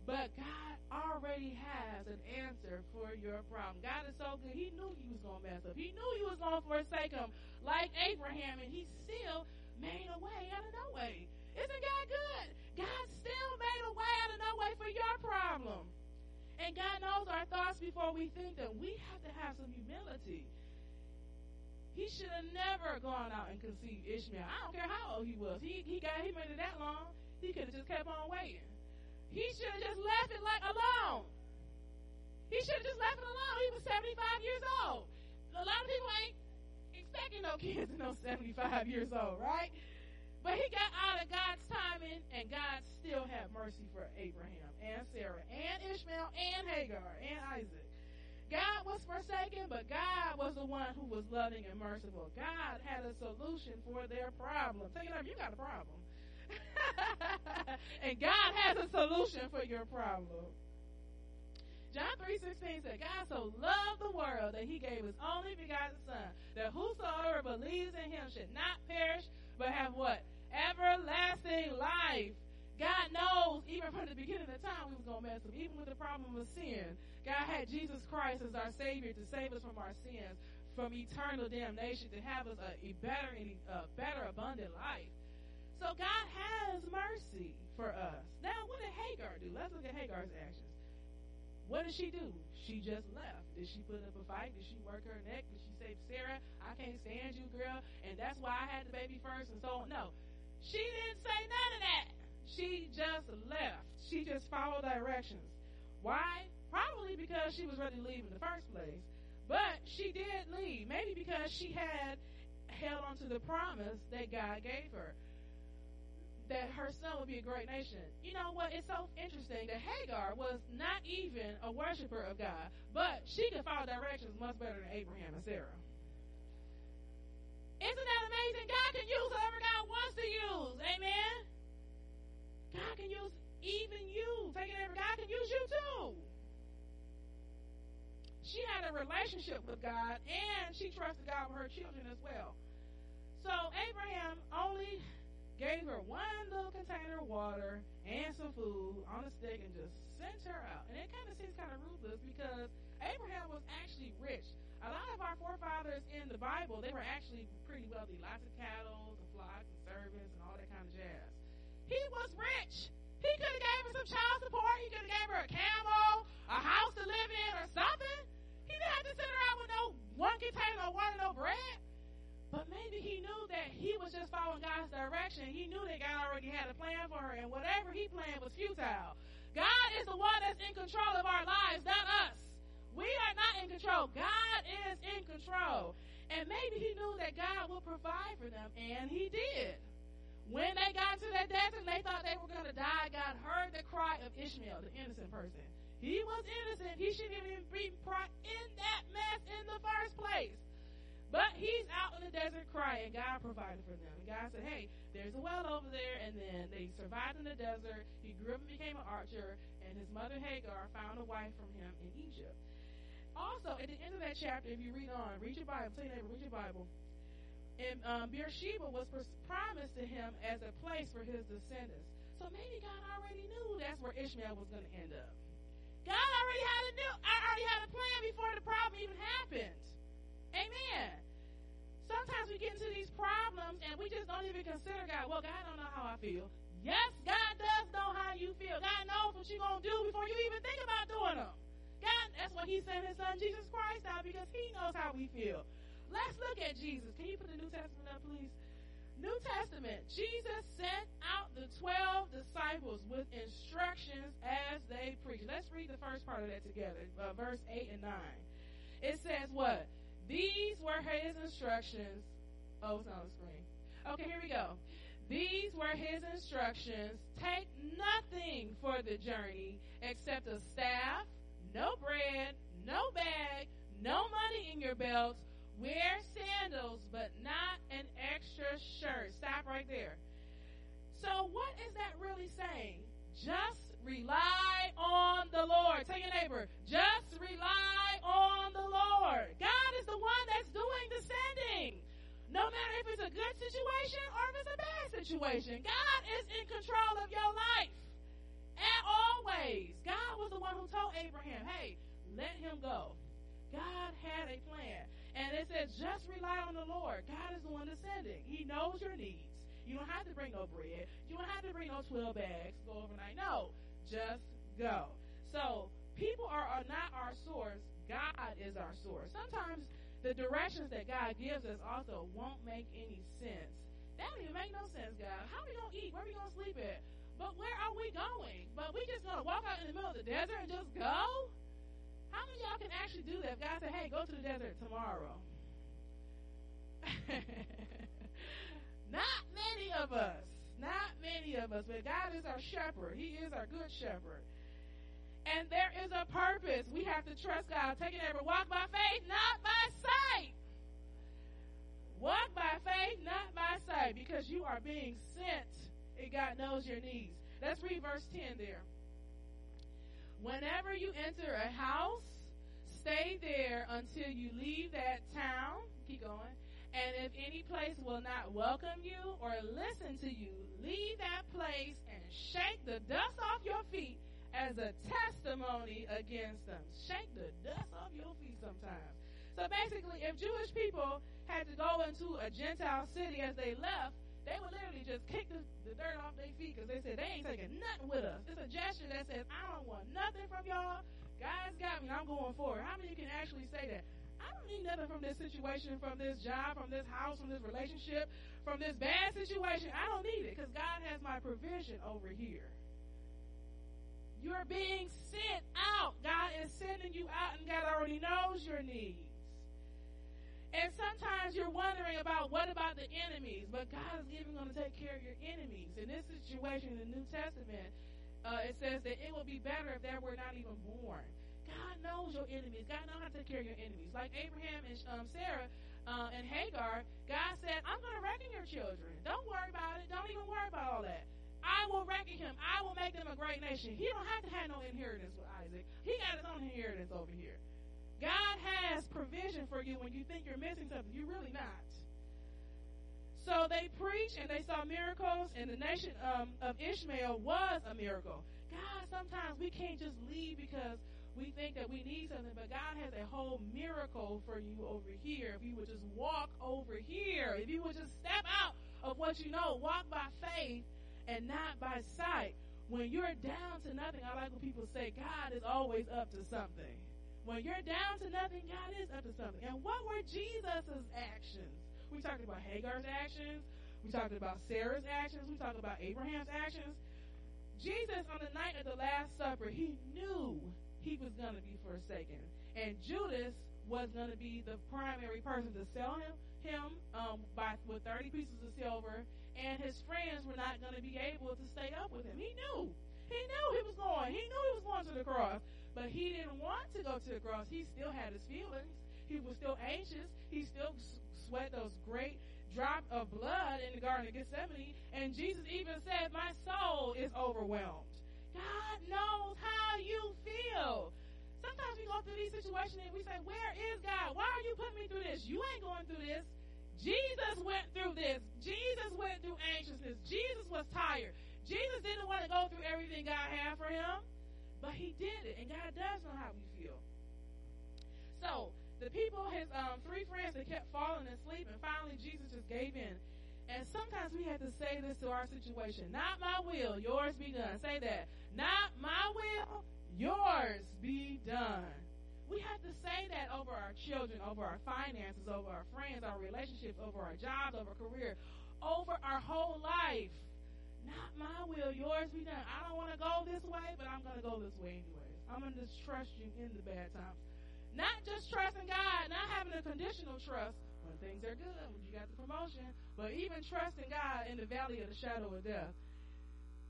But God already has an answer for your problem. God is so good. He knew he was going to mess up. He knew he was going to forsake him like Abraham, and he still made a way out of no way. Isn't God good? God still made a way out of no way for your problem. And God knows our thoughts before we think them. We have to have some humility. He should have never gone out and conceived Ishmael. I don't care how old he was. He he got he made it that long. He could have just kept on waiting. He should have just left it like alone. He should have just left it alone. He was 75 years old. A lot of people ain't expecting no kids no 75 years old, right? But he got out of God's timing, and God still had mercy for Abraham and Sarah and Ishmael and Hagar and Isaac. God was forsaken, but God was the one who was loving and merciful. God had a solution for their problem. Tell you, you got a problem. and God has a solution for your problem. John 3.16 said, God so loved the world that he gave his only begotten son, that whosoever believes in him should not perish, but have what? Everlasting life. God knows, even from the beginning of the time, we was going to mess up. Even with the problem of sin, God had Jesus Christ as our Savior to save us from our sins, from eternal damnation, to have us a, a better, a better, abundant life. So God has mercy for us. Now, what did Hagar do? Let's look at Hagar's actions. What did she do? She just left. Did she put up a fight? Did she work her neck? Did she say, Sarah, I can't stand you, girl, and that's why I had the baby first, and so on? No. She didn't say none of that. She just left. She just followed directions. Why? Probably because she was ready to leave in the first place. But she did leave. Maybe because she had held on to the promise that God gave her that her son would be a great nation. You know what? It's so interesting that Hagar was not even a worshiper of God, but she could follow directions much better than Abraham and Sarah. Isn't that amazing? God can use whoever God wants to use. Amen. God can use even you. Take it God can use you too. She had a relationship with God and she trusted God with her children as well. So Abraham only gave her one little container of water and some food on a stick and just sent her out. And it kind of seems kind of ruthless because Abraham was actually rich. A lot of our forefathers in the Bible, they were actually pretty wealthy. Lots of cattle and flocks and servants and all that kind of jazz. He was rich. He could have gave her some child support. He could have gave her a camel, a house to live in, or something. He didn't have to send her out with no one container of water, no bread. But maybe he knew that he was just following God's direction. He knew that God already had a plan for her, and whatever he planned was futile. God is the one that's in control of our lives, not us. We are not in control. God is in control. And maybe he knew that God would provide for them, and he did. When they got to that desert, and they thought they were going to die. God heard the cry of Ishmael, the innocent person. He was innocent. He shouldn't even be in that mess in the first place. But he's out in the desert crying. God provided for them. And God said, hey, there's a well over there. And then they survived in the desert. He grew up and became an archer. And his mother Hagar found a wife from him in Egypt. Also, at the end of that chapter, if you read on, read your Bible. Tell your neighbor, read your Bible. And um, Beersheba was promised to him as a place for his descendants. So maybe God already knew that's where Ishmael was going to end up. God already had a new, I already had a plan before the problem even happened. Amen. Sometimes we get into these problems and we just don't even consider God. Well, God don't know how I feel. Yes, God does know how you feel. God knows what you're going to do before you even think about doing them. God, that's why he sent his son Jesus Christ out because he knows how we feel. Let's look at Jesus. Can you put the New Testament up, please? New Testament, Jesus sent out the 12 disciples with instructions as they preach. Let's read the first part of that together, uh, verse 8 and 9. It says what? These were his instructions. Oh, it's on the screen. Okay, here we go. These were his instructions. Take nothing for the journey except a staff, no bread, no bag, no money in your belts. Wear sandals, but not an extra shirt. Stop right there. So, what is that really saying? Just rely on the Lord. Tell your neighbor, just rely on the Lord. God is the one that's doing the sending. No matter if it's a good situation or if it's a bad situation, God is in control of your life. And always, God was the one who told Abraham, hey, let him go. God had a plan. And it says, just rely on the Lord. God is the one that's sending. He knows your needs. You don't have to bring no bread. You don't have to bring no 12 bags, to go overnight. No, just go. So people are, are not our source. God is our source. Sometimes the directions that God gives us also won't make any sense. That don't even make no sense, God. How are we gonna eat? Where are we gonna sleep at? But where are we going? But we just gonna walk out in the middle of the desert and just go? How many y'all can actually do that? If God said, "Hey, go to the desert tomorrow," not many of us. Not many of us. But God is our shepherd. He is our good shepherd. And there is a purpose. We have to trust God. Take it ever. Walk by faith, not by sight. Walk by faith, not by sight, because you are being sent, and God knows your needs. Let's read verse 10 there. Whenever you enter a house, stay there until you leave that town. Keep going. And if any place will not welcome you or listen to you, leave that place and shake the dust off your feet as a testimony against them. Shake the dust off your feet sometimes. So basically, if Jewish people had to go into a Gentile city as they left, they would literally just kick the, the dirt off their feet because they said they ain't taking nothing with us. It's a gesture that says, I don't want nothing from y'all. God's got me. I'm going forward. How many can actually say that? I don't need nothing from this situation, from this job, from this house, from this relationship, from this bad situation. I don't need it because God has my provision over here. You're being sent out. God is sending you out, and God already knows your needs. And sometimes you're wondering about what about the enemies, but God is even going to take care of your enemies. In this situation in the New Testament, uh, it says that it would be better if they were not even born. God knows your enemies. God knows how to take care of your enemies. Like Abraham and um, Sarah uh, and Hagar, God said, I'm going to reckon your children. Don't worry about it. Don't even worry about all that. I will reckon him. I will make them a great nation. He don't have to have no inheritance with Isaac. He got his own inheritance over here. God has provision for you when you think you're missing something. You're really not. So they preached and they saw miracles, and the nation um, of Ishmael was a miracle. God, sometimes we can't just leave because we think that we need something, but God has a whole miracle for you over here. If you would just walk over here, if you would just step out of what you know, walk by faith and not by sight. When you're down to nothing, I like when people say God is always up to something. When you're down to nothing, God is up to something. And what were Jesus' actions? We talked about Hagar's actions. We talked about Sarah's actions. We talked about Abraham's actions. Jesus, on the night of the Last Supper, he knew he was going to be forsaken. And Judas was going to be the primary person to sell him, him um, by, with 30 pieces of silver. And his friends were not going to be able to stay up with him. He knew. He knew he was going. He knew he was going to the cross. But he didn't want to go to the cross. He still had his feelings. He was still anxious. He still sweat those great drops of blood in the Garden of Gethsemane. And Jesus even said, My soul is overwhelmed. God knows how you feel. Sometimes we go through these situations and we say, Where is God? Why are you putting me through this? You ain't going through this. Jesus went through this. Jesus went through anxiousness. Jesus was tired. Jesus didn't want to go through everything God had for him. But he did it, and God does know how we feel. So the people, his um, three friends, they kept falling asleep, and finally Jesus just gave in. And sometimes we have to say this to our situation: "Not my will, yours be done." Say that. Not my will, yours be done. We have to say that over our children, over our finances, over our friends, our relationships, over our jobs, over career, over our whole life. Not my will, yours be done. I don't want to go this way, but I'm going to go this way anyways. I'm going to just trust you in the bad times. Not just trusting God, not having a conditional trust things are good, when you got the promotion, but even trusting God in the valley of the shadow of death.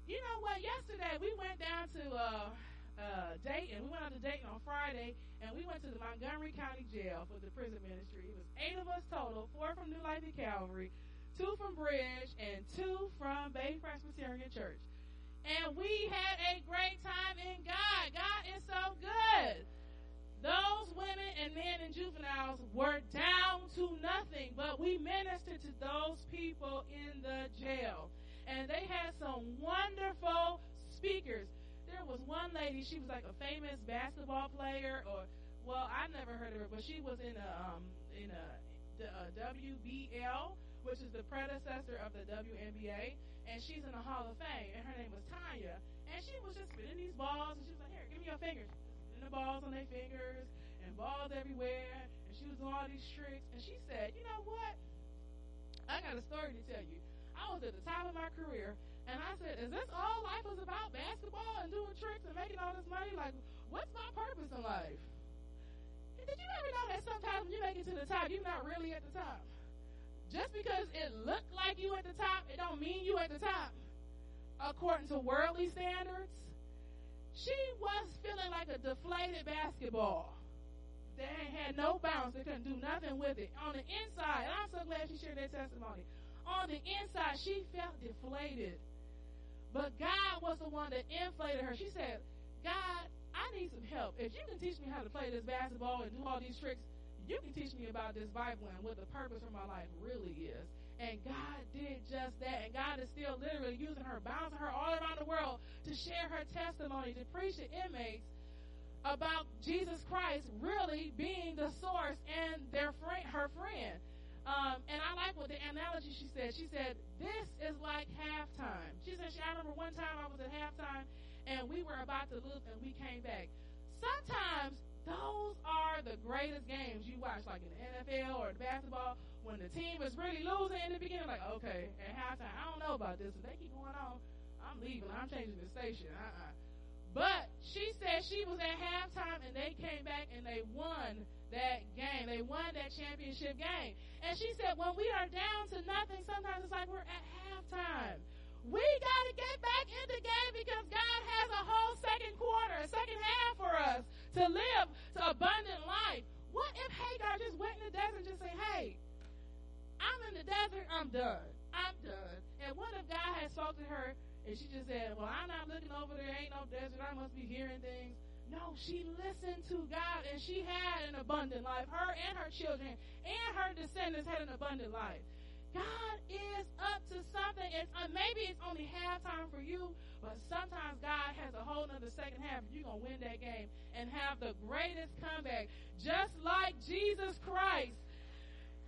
You know what? Yesterday we went down to uh, uh, Dayton. We went out to Dayton on Friday, and we went to the Montgomery County Jail for the prison ministry. It was eight of us total, four from New Life in Calvary two from Bridge, and two from Bay Presbyterian Church. And we had a great time in God. God is so good. Those women and men and juveniles were down to nothing, but we ministered to those people in the jail. And they had some wonderful speakers. There was one lady, she was like a famous basketball player, or, well, I never heard of her, but she was in a, um, in a, a WBL which is the predecessor of the WNBA, and she's in the Hall of Fame, and her name was Tanya. And she was just spinning these balls, and she was like, Here, give me your fingers. The balls on their fingers, and balls everywhere, and she was doing all these tricks. And she said, You know what? I got a story to tell you. I was at the top of my career, and I said, Is this all life was about? Basketball and doing tricks and making all this money? Like, what's my purpose in life? Did you ever know that sometimes when you make it to the top, you're not really at the top? Just because it looked like you at the top, it don't mean you were at the top. According to worldly standards, she was feeling like a deflated basketball that had no bounce. They couldn't do nothing with it. On the inside, and I'm so glad she shared that testimony. On the inside, she felt deflated. But God was the one that inflated her. She said, God, I need some help. If you can teach me how to play this basketball and do all these tricks, you can teach me about this Bible and what the purpose for my life really is. And God did just that. And God is still literally using her, bouncing her all around the world to share her testimony, to preach to inmates about Jesus Christ really being the source and their friend, her friend. Um, and I like what the analogy she said. She said, This is like halftime. She said, she, I remember one time I was at halftime and we were about to lose and we came back. Sometimes those are the greatest games you watch, like in the NFL or the basketball, when the team is really losing in the beginning, like, okay, at halftime, I don't know about this. If they keep going on, I'm leaving. I'm changing the station. Uh-uh. But she said she was at halftime and they came back and they won that game. They won that championship game. And she said, when we are down to nothing, sometimes it's like we're at halftime. We got to get back in the game because to live to abundant life. What if Hagar just went in the desert and just said, hey, I'm in the desert, I'm done. I'm done. And what if God had spoken to her and she just said, well, I'm not looking over there, ain't no desert, I must be hearing things. No, she listened to God and she had an abundant life. Her and her children and her descendants had an abundant life. God is up to something. It's uh, maybe it's only halftime for you, but sometimes God has a whole other second half. You're gonna win that game and have the greatest comeback, just like Jesus Christ.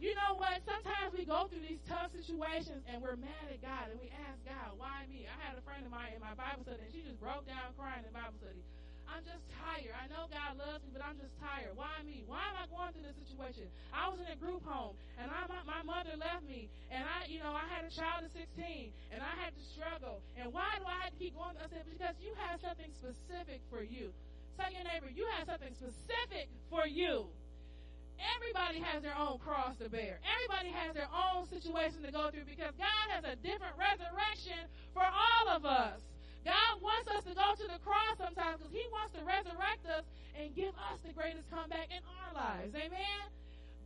You know what? Sometimes we go through these tough situations and we're mad at God and we ask God, why me? I had a friend of mine in my Bible study and she just broke down crying in Bible study. I'm just tired. I know God loves me, but I'm just tired. Why me? Why am I going through this situation? I was in a group home, and I, my, my mother left me, and I, you know, I had a child at 16, and I had to struggle. And why do I have to keep going? I said, because you have something specific for you. Tell your neighbor, you have something specific for you. Everybody has their own cross to bear. Everybody has their own situation to go through because God has a different resurrection for all of us. God wants us to go to the cross sometimes because He wants to resurrect us and give us the greatest comeback in our lives. Amen?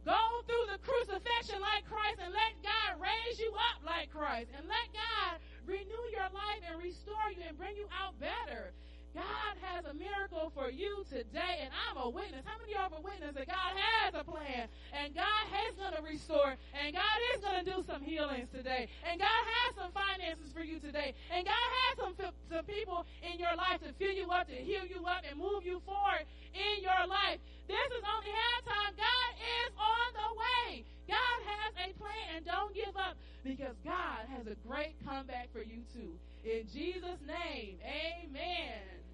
Go through the crucifixion like Christ and let God raise you up like Christ and let God renew your life and restore you and bring you out better. God has a miracle for you today, and I'm a witness. How many of you are a witness that God has a plan, and God is going to restore, and God is going to do some healings today, and God has some finances for you today, and God has some some people in your life to fill you up, to heal you up, and move you forward in your life. This is only halftime. God is on the way. God has a plan, and don't give up because God has a great comeback for you too. In Jesus' name, amen.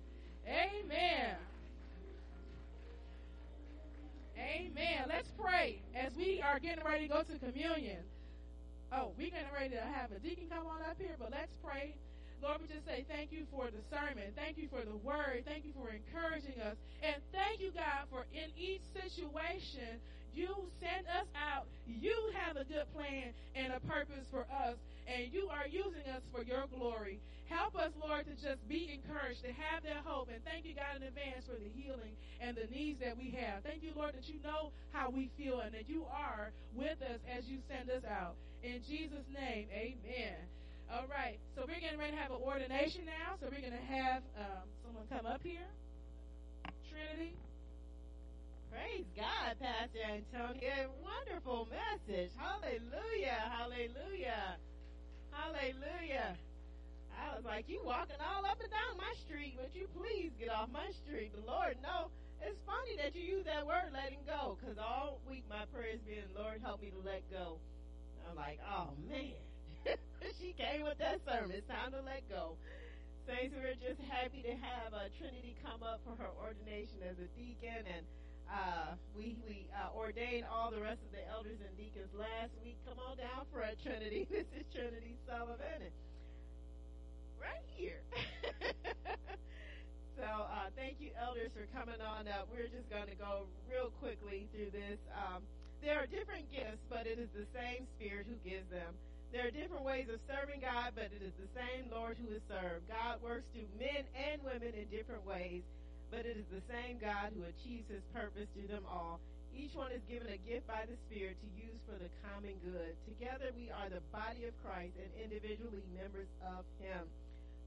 Amen. Amen. Let's pray as we are getting ready to go to communion. Oh, we're getting ready to have a deacon come on up here, but let's pray. Lord, we just say thank you for the sermon. Thank you for the word. Thank you for encouraging us. And thank you, God, for in each situation, you send us out. You have a good plan and a purpose for us, and you are using us for your glory. Help us, Lord, to just be encouraged, to have that hope. And thank you, God, in advance for the healing and the needs that we have. Thank you, Lord, that you know how we feel and that you are with us as you send us out. In Jesus' name, amen. All right, so we're getting ready to have an ordination now. So we're going to have um, someone come up here. Trinity. Praise God, Pastor Antonia. Wonderful message. Hallelujah. Hallelujah. Hallelujah. I was like, you walking all up and down my street. Would you please get off my street? The Lord, no. It's funny that you use that word, letting go, because all week my prayers been, Lord, help me to let go. I'm like, oh man. she came with that sermon. It's time to let go. Saints, we're just happy to have uh, Trinity come up for her ordination as a deacon, and uh, we we uh, ordained all the rest of the elders and deacons last week. Come on down for a Trinity. This is Trinity Sullivan. And right here. so uh, thank you, elders, for coming on up. We're just going to go real quickly through this. Um, There are different gifts, but it is the same Spirit who gives them. There are different ways of serving God, but it is the same Lord who is served. God works through men and women in different ways, but it is the same God who achieves his purpose through them all. Each one is given a gift by the Spirit to use for the common good. Together we are the body of Christ and individually members of him.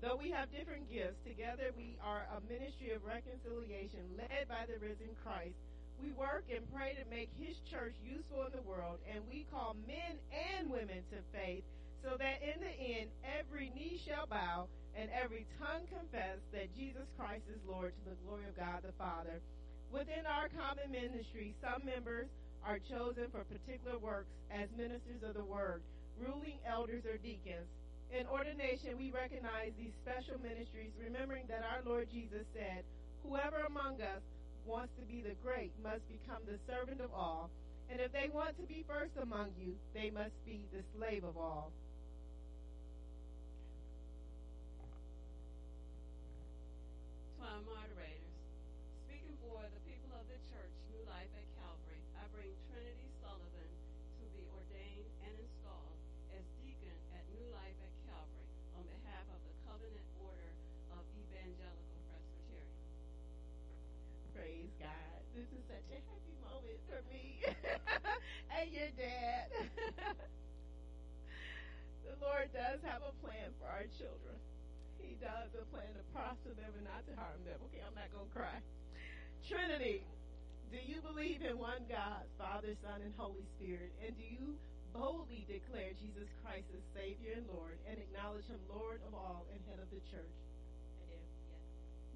Though we have different gifts, together we are a ministry of reconciliation led by the risen Christ. We work and pray to make his church useful in the world, and we call men and women to faith so that in the end every knee shall bow and every tongue confess that Jesus Christ is Lord to the glory of God the Father. Within our common ministry, some members are chosen for particular works as ministers of the word, ruling elders or deacons. In ordination, we recognize these special ministries, remembering that our Lord Jesus said, Whoever among us wants to be the great must become the servant of all, and if they want to be first among you, they must be the slave of all. Dad. the Lord does have a plan for our children. He does a plan to prosper them and not to harm them. Okay, I'm not going to cry. Trinity, do you believe in one God, Father, Son, and Holy Spirit? And do you boldly declare Jesus Christ as Savior and Lord and acknowledge Him Lord of all and head of the church? I do, yes.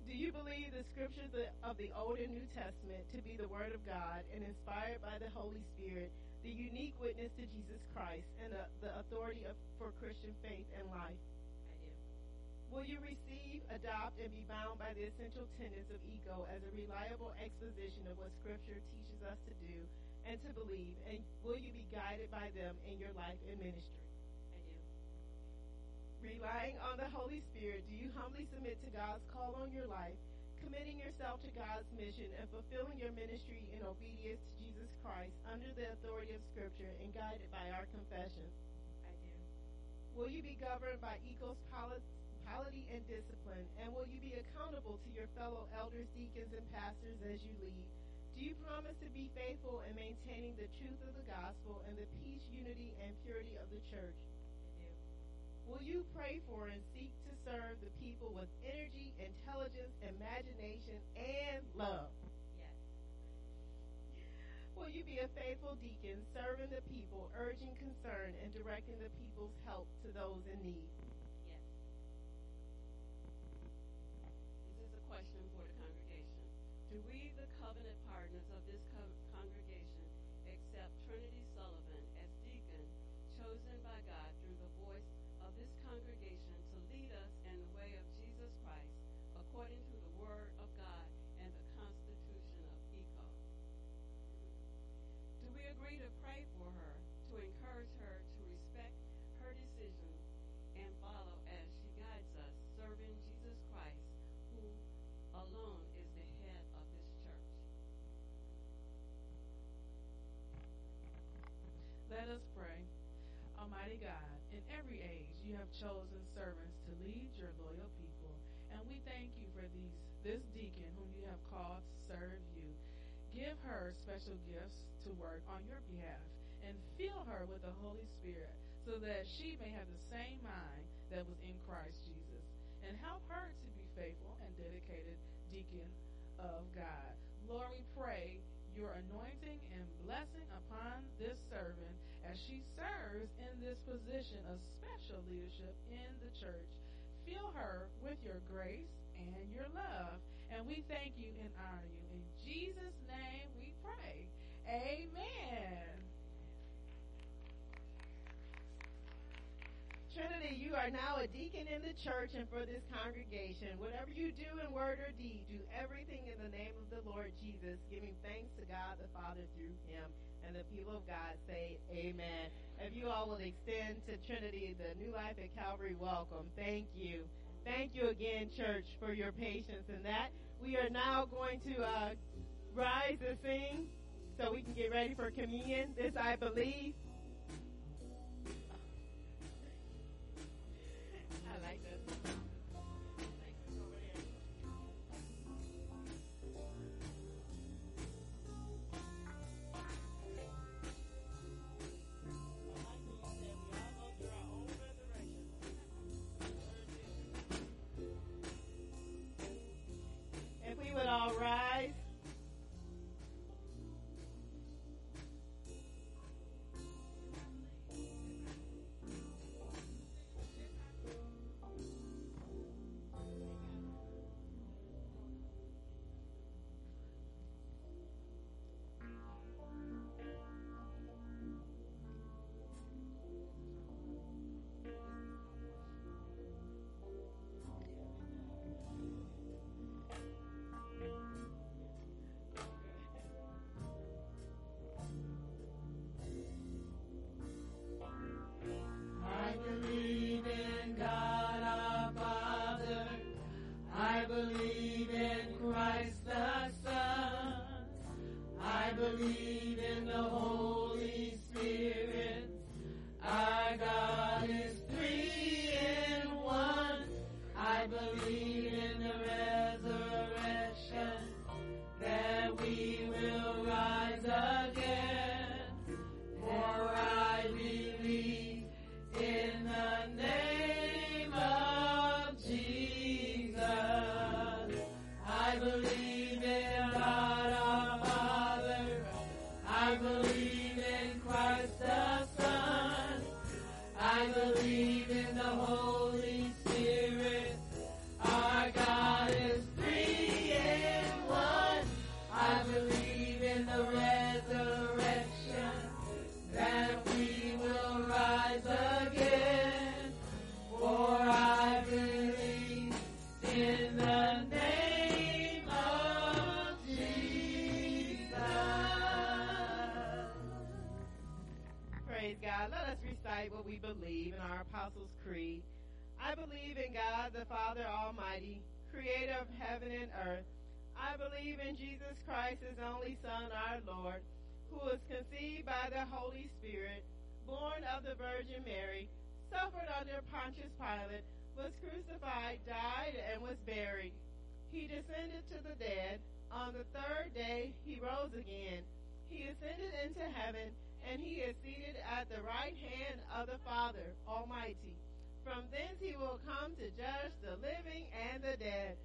Do you believe the scriptures of the Old and New Testament to be the Word of God and inspired by the Holy Spirit, the unique witness to Jesus Christ, and the, the authority of, for Christian faith and life? Will you receive, adopt, and be bound by the essential tenets of ECO as a reliable exposition of what Scripture teaches us to do and to believe? And will you be guided by them in your life and ministry? Relying on the Holy Spirit, do you humbly submit to God's call on your life, committing yourself to God's mission and fulfilling your ministry in obedience to Jesus Christ under the authority of Scripture and guided by our confessions? I do. Will you be governed by ECO polity and discipline? And will you be accountable to your fellow elders, deacons, and pastors as you lead? Do you promise to be faithful in maintaining the truth of the gospel and the peace, unity, and purity of the church? Will you pray for and seek to serve the people with energy, intelligence, imagination, and love? Yes. Will you be a faithful deacon, serving the people, urging concern, and directing the people's help to those in need? Yes. This is a question for the congregation. Do we, the covenant partners of this co- congregation, accept Trinity Sullivan as deacon, chosen by God through the voice of this congregation to lead us in the way of Jesus Christ, according to the Word of God and the Constitution of ECO? Do we agree to pray for her, to encourage her to respect her decisions and follow as she guides us, serving Jesus Christ, who alone is the head of this church? Let us pray. Almighty God, in every age you have chosen servants to lead your loyal people, and we thank you for these this deacon whom you have called to serve you. Give her special gifts to work on your behalf, and fill her with the Holy Spirit, so that she may have the same mind that was in Christ Jesus, and help her to be faithful and dedicated deacon of God. Lord, we pray your anointing and blessing upon this servant as she serves in this position of special leadership in the church. Fill her with your grace and your love. And we thank you and honor you. In Jesus' name we pray. Amen. Trinity, you are now a deacon in the church and for this congregation. Whatever you do in word or deed, do everything in the name of the Lord Jesus, giving thanks to God the Father through him. And the people of God say, Amen. If you all will extend to Trinity the New Life at Calvary welcome, thank you. Thank you again, church, for your patience in that. We are now going to uh, rise and sing so we can get ready for communion. This I believe. Heaven, and he is seated at the right hand of the Father Almighty. From thence he will come to judge the living and the dead.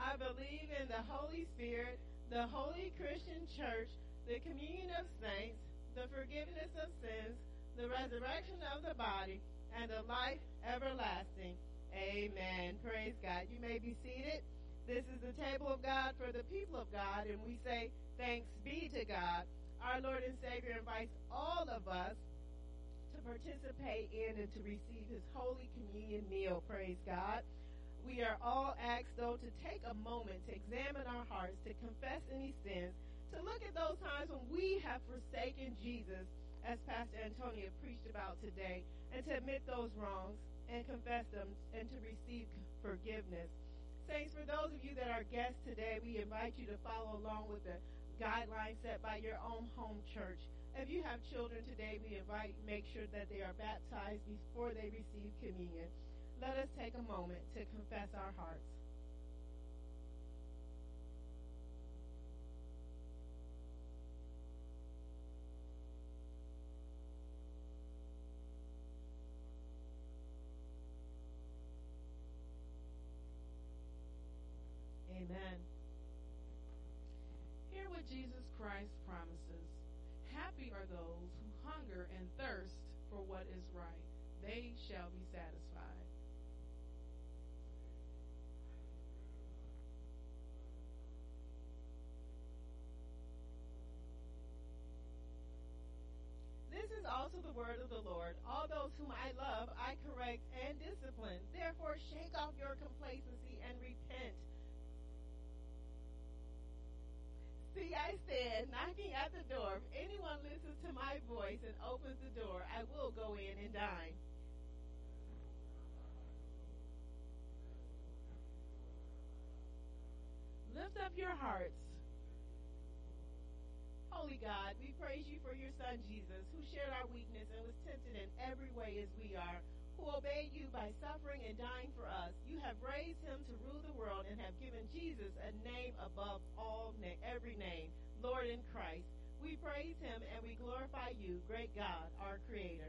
I believe in the Holy Spirit, the holy Christian church, the communion of saints, the forgiveness of sins, the resurrection of the body, and the life everlasting. Amen. Praise God. You may be seated. This is the table of God for the people of God, and we say, Thanks be to God. Our Lord and Savior invites all of us to participate in and to receive his holy communion meal. Praise God. We are all asked, though, to take a moment to examine our hearts, to confess any sins, to look at those times when we have forsaken Jesus, as Pastor Antonia preached about today, and to admit those wrongs and confess them and to receive forgiveness. Saints, for those of you that are guests today, we invite you to follow along with the guidelines set by your own home church. If you have children today, we invite make sure that they are baptized before they receive communion. Let us take a moment to confess our hearts. Word of the Lord. All those whom I love, I correct and discipline. Therefore, shake off your complacency and repent. See, I said, knocking at the door. If anyone listens to my voice and opens the door, I will go in and dine. Lift up your hearts. Holy God, we praise you for your son Jesus, who shared our weakness and was tempted in every way as we are, who obeyed you by suffering and dying for us. You have raised him to rule the world and have given Jesus a name above all na- every name, Lord in Christ. We praise him and we glorify you, great God, our creator.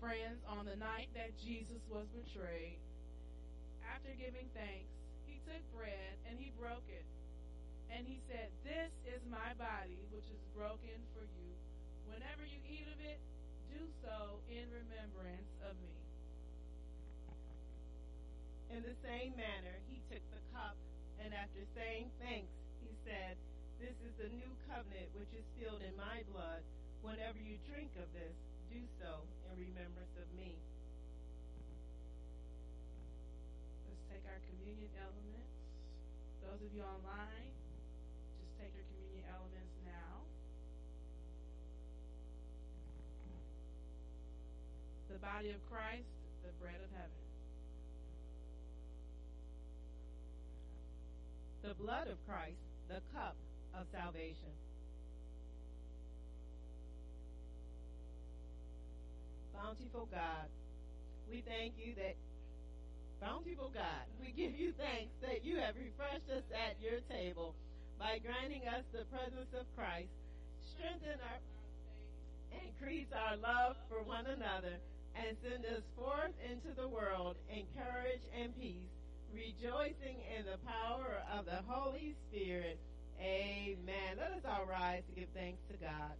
Friends, on the night that Jesus was betrayed, after giving thanks, he took bread and he broke it. And he said, This is my body, which is broken for you. Whenever you eat of it, do so in remembrance of me. In the same manner, he took the cup, and after saying thanks, he said, This is the new covenant which is sealed in my blood. Whenever you drink of this, do so remembrance of me. Let's take our communion elements. Those of you online, just take your communion elements now. The body of Christ, the bread of heaven. The blood of Christ, the cup of salvation. Bountiful God, we thank you that, bountiful God, we give you thanks that you have refreshed us at your table by granting us the presence of Christ. Strengthen our, faith, increase our love for one another, and send us forth into the world in courage and peace, rejoicing in the power of the Holy Spirit. Amen. Let us all rise to give thanks to God.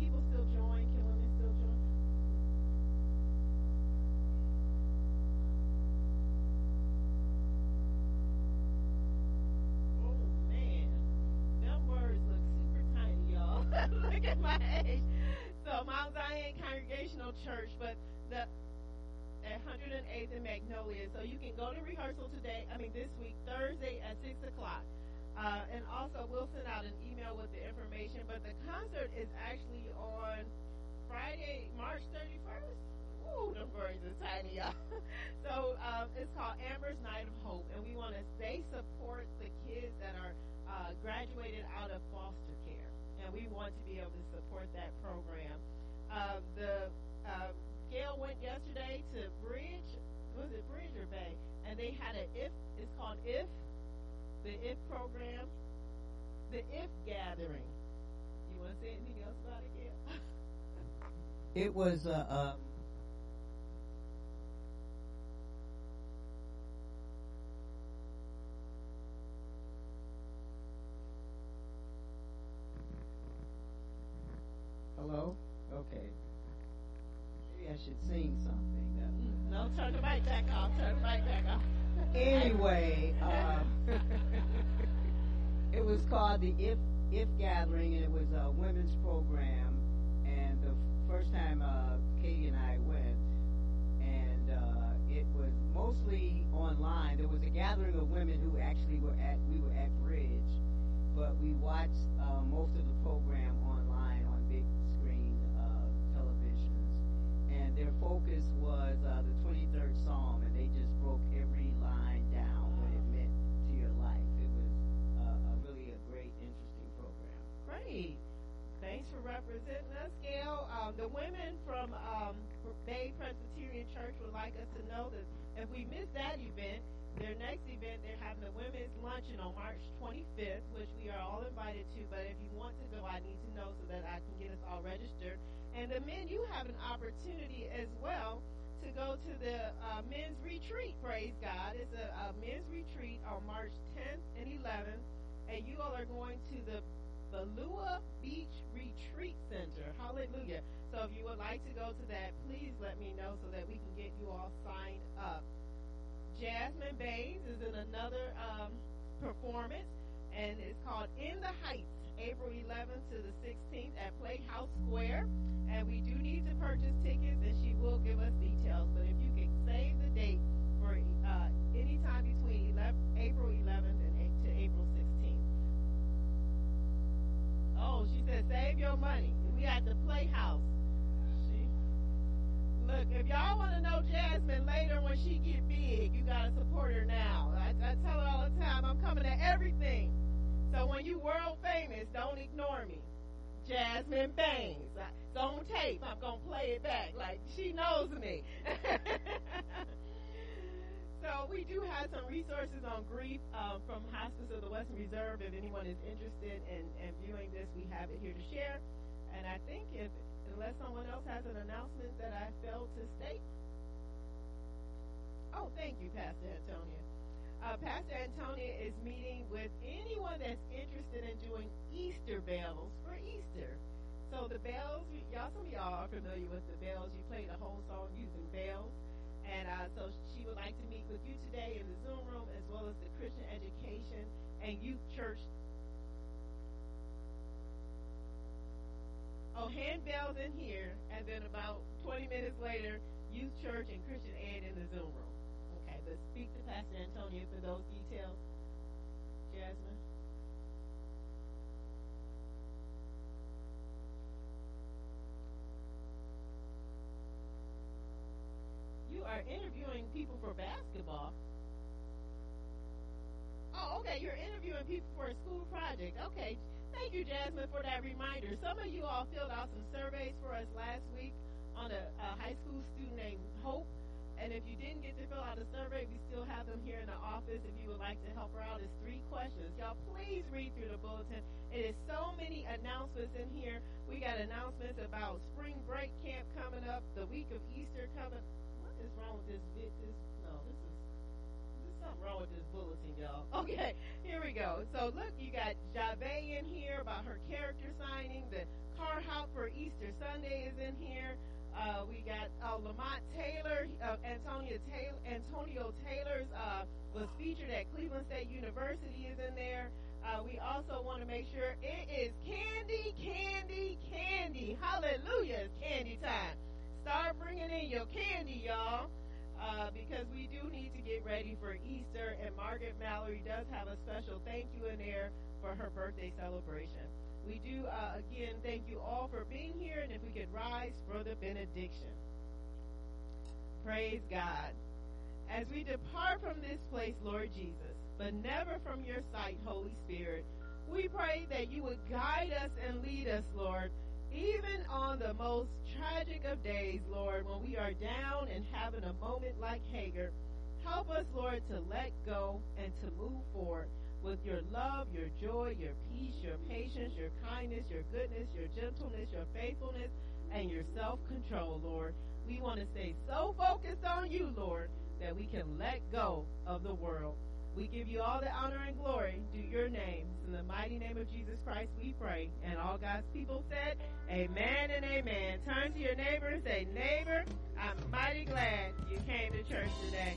People still join? Still? Oh man, them words look super tiny, y'all. look at my age. So Mount Zion Congregational Church, but the at 108th and Magnolia. So you can go to rehearsal today. I mean this week, Thursday at six o'clock. Uh, and also, we'll send out an email with the information. But the concert is actually on Friday, March 31st. Ooh, the birds are tiny, y'all. so um, it's called Amber's Night of Hope, and we want to they support the kids that are uh, graduated out of foster care, and we want to be able to support that program. Uh, the uh, Gail went yesterday to Bridge, was it Bridge or Bay, and they had a if. It's called if the if program, the if gathering. You want to say anything else about it, Gail? It was uh, uh, Hello? Okay. Maybe I should sing something. That would- No, turn the mic back off. Turn the mic back off. Anyway, uh, it was called the If If Gathering, and it was a women's program. And the first time uh, Katie and I went, and uh, it was mostly online. There was a gathering of women who actually were at we were at Bridge, but we watched uh, most of the program focus was uh, the 23rd Psalm, and they just broke every line down what it meant to your life. It was uh, a really a great, interesting program. Great. Thanks for representing us, Gail. Um, the women from um, Bay Presbyterian Church would like us to know that if we miss that event, their next event, they're having a women's luncheon on March 25th, which we are all invited to. But if you want to go, I need to know so that I can get us all registered. And the men, you have an opportunity as well to go to the uh, men's retreat. Praise God! It's a, a men's retreat on March 10th and 11th, and you all are going to the Beulah Beach Retreat Center. Hallelujah. So if you would like to go to that, please let me know so that we can get you all signed up. Jasmine Bays is in another um, performance, and it's called In the Heights, April 11th to the 16th at Playhouse Square. And we do need to purchase tickets, and she will give us details. But if you can save the date for uh, any time between 11, April 11th and to April 16th. Oh, she said, save your money. We at the Playhouse. She, look, if y'all want to know Jasmine later when she get big, you gotta support her now. I, I tell her all the time, I'm coming to everything. So when you world famous, don't ignore me. Jasmine Baines. It's on tape. I'm gonna play it back. Like she knows me. So we do have some resources on grief uh, from Hospice of the Western Reserve. If anyone is interested in, in viewing this, we have it here to share. And I think if unless someone else has an announcement that I failed to state. Oh, thank you, Pastor Antonia. Uh, Pastor Antonia is meeting with anyone that's interested in doing Easter bells for Easter. So the bells, y'all, some of y'all are familiar with the bells. You played a whole song using bells. And uh, so she would like to meet with you today in the Zoom room as well as the Christian Education and Youth Church. Oh, handbells in here, and then about 20 minutes later, Youth Church and Christian Ed in the Zoom room. But speak to Pastor Antonio for those details. Jasmine? You are interviewing people for basketball. Oh, okay. You're interviewing people for a school project. Okay. Thank you, Jasmine, for that reminder. Some of you all filled out some surveys for us last week on a, a high school student named Hope. And if you didn't get to fill out a survey, we still have them here in the office if you would like to help her out. It's three questions. Y'all, please read through the bulletin. It is so many announcements in here. We got announcements about spring break camp coming up, the week of Easter coming. What is wrong with this? This no, this is there's something wrong with this bulletin, y'all. Okay, here we go. So look, you got Jave in here about her character signing. The car hop for Easter Sunday is in here. Uh, we got uh, Lamont Taylor, uh, Antonio Taylor, Antonio Taylor's uh, was featured at Cleveland State University is in there. Uh, we also want to make sure it is candy, candy, candy. Hallelujah! It's candy time. Start bringing in your candy, y'all, uh, because we do need to get ready for Easter. And Margaret Mallory does have a special thank you in there for her birthday celebration. We do, uh, again, thank you all for being here, and if we could rise for the benediction. Praise God. As we depart from this place, Lord Jesus, but never from your sight, Holy Spirit, we pray that you would guide us and lead us, Lord, even on the most tragic of days, Lord, when we are down and having a moment like Hagar. Help us, Lord, to let go and to move forward with your love, your joy, your peace, your patience, your kindness, your goodness, your gentleness, your faithfulness, and your self control, Lord. We want to stay so focused on you, Lord, that we can let go of the world. We give you all the honor and glory due your name. In the mighty name of Jesus Christ, we pray. And all God's people said, Amen and amen. Turn to your neighbor and say, Neighbor, I'm mighty glad you came to church today.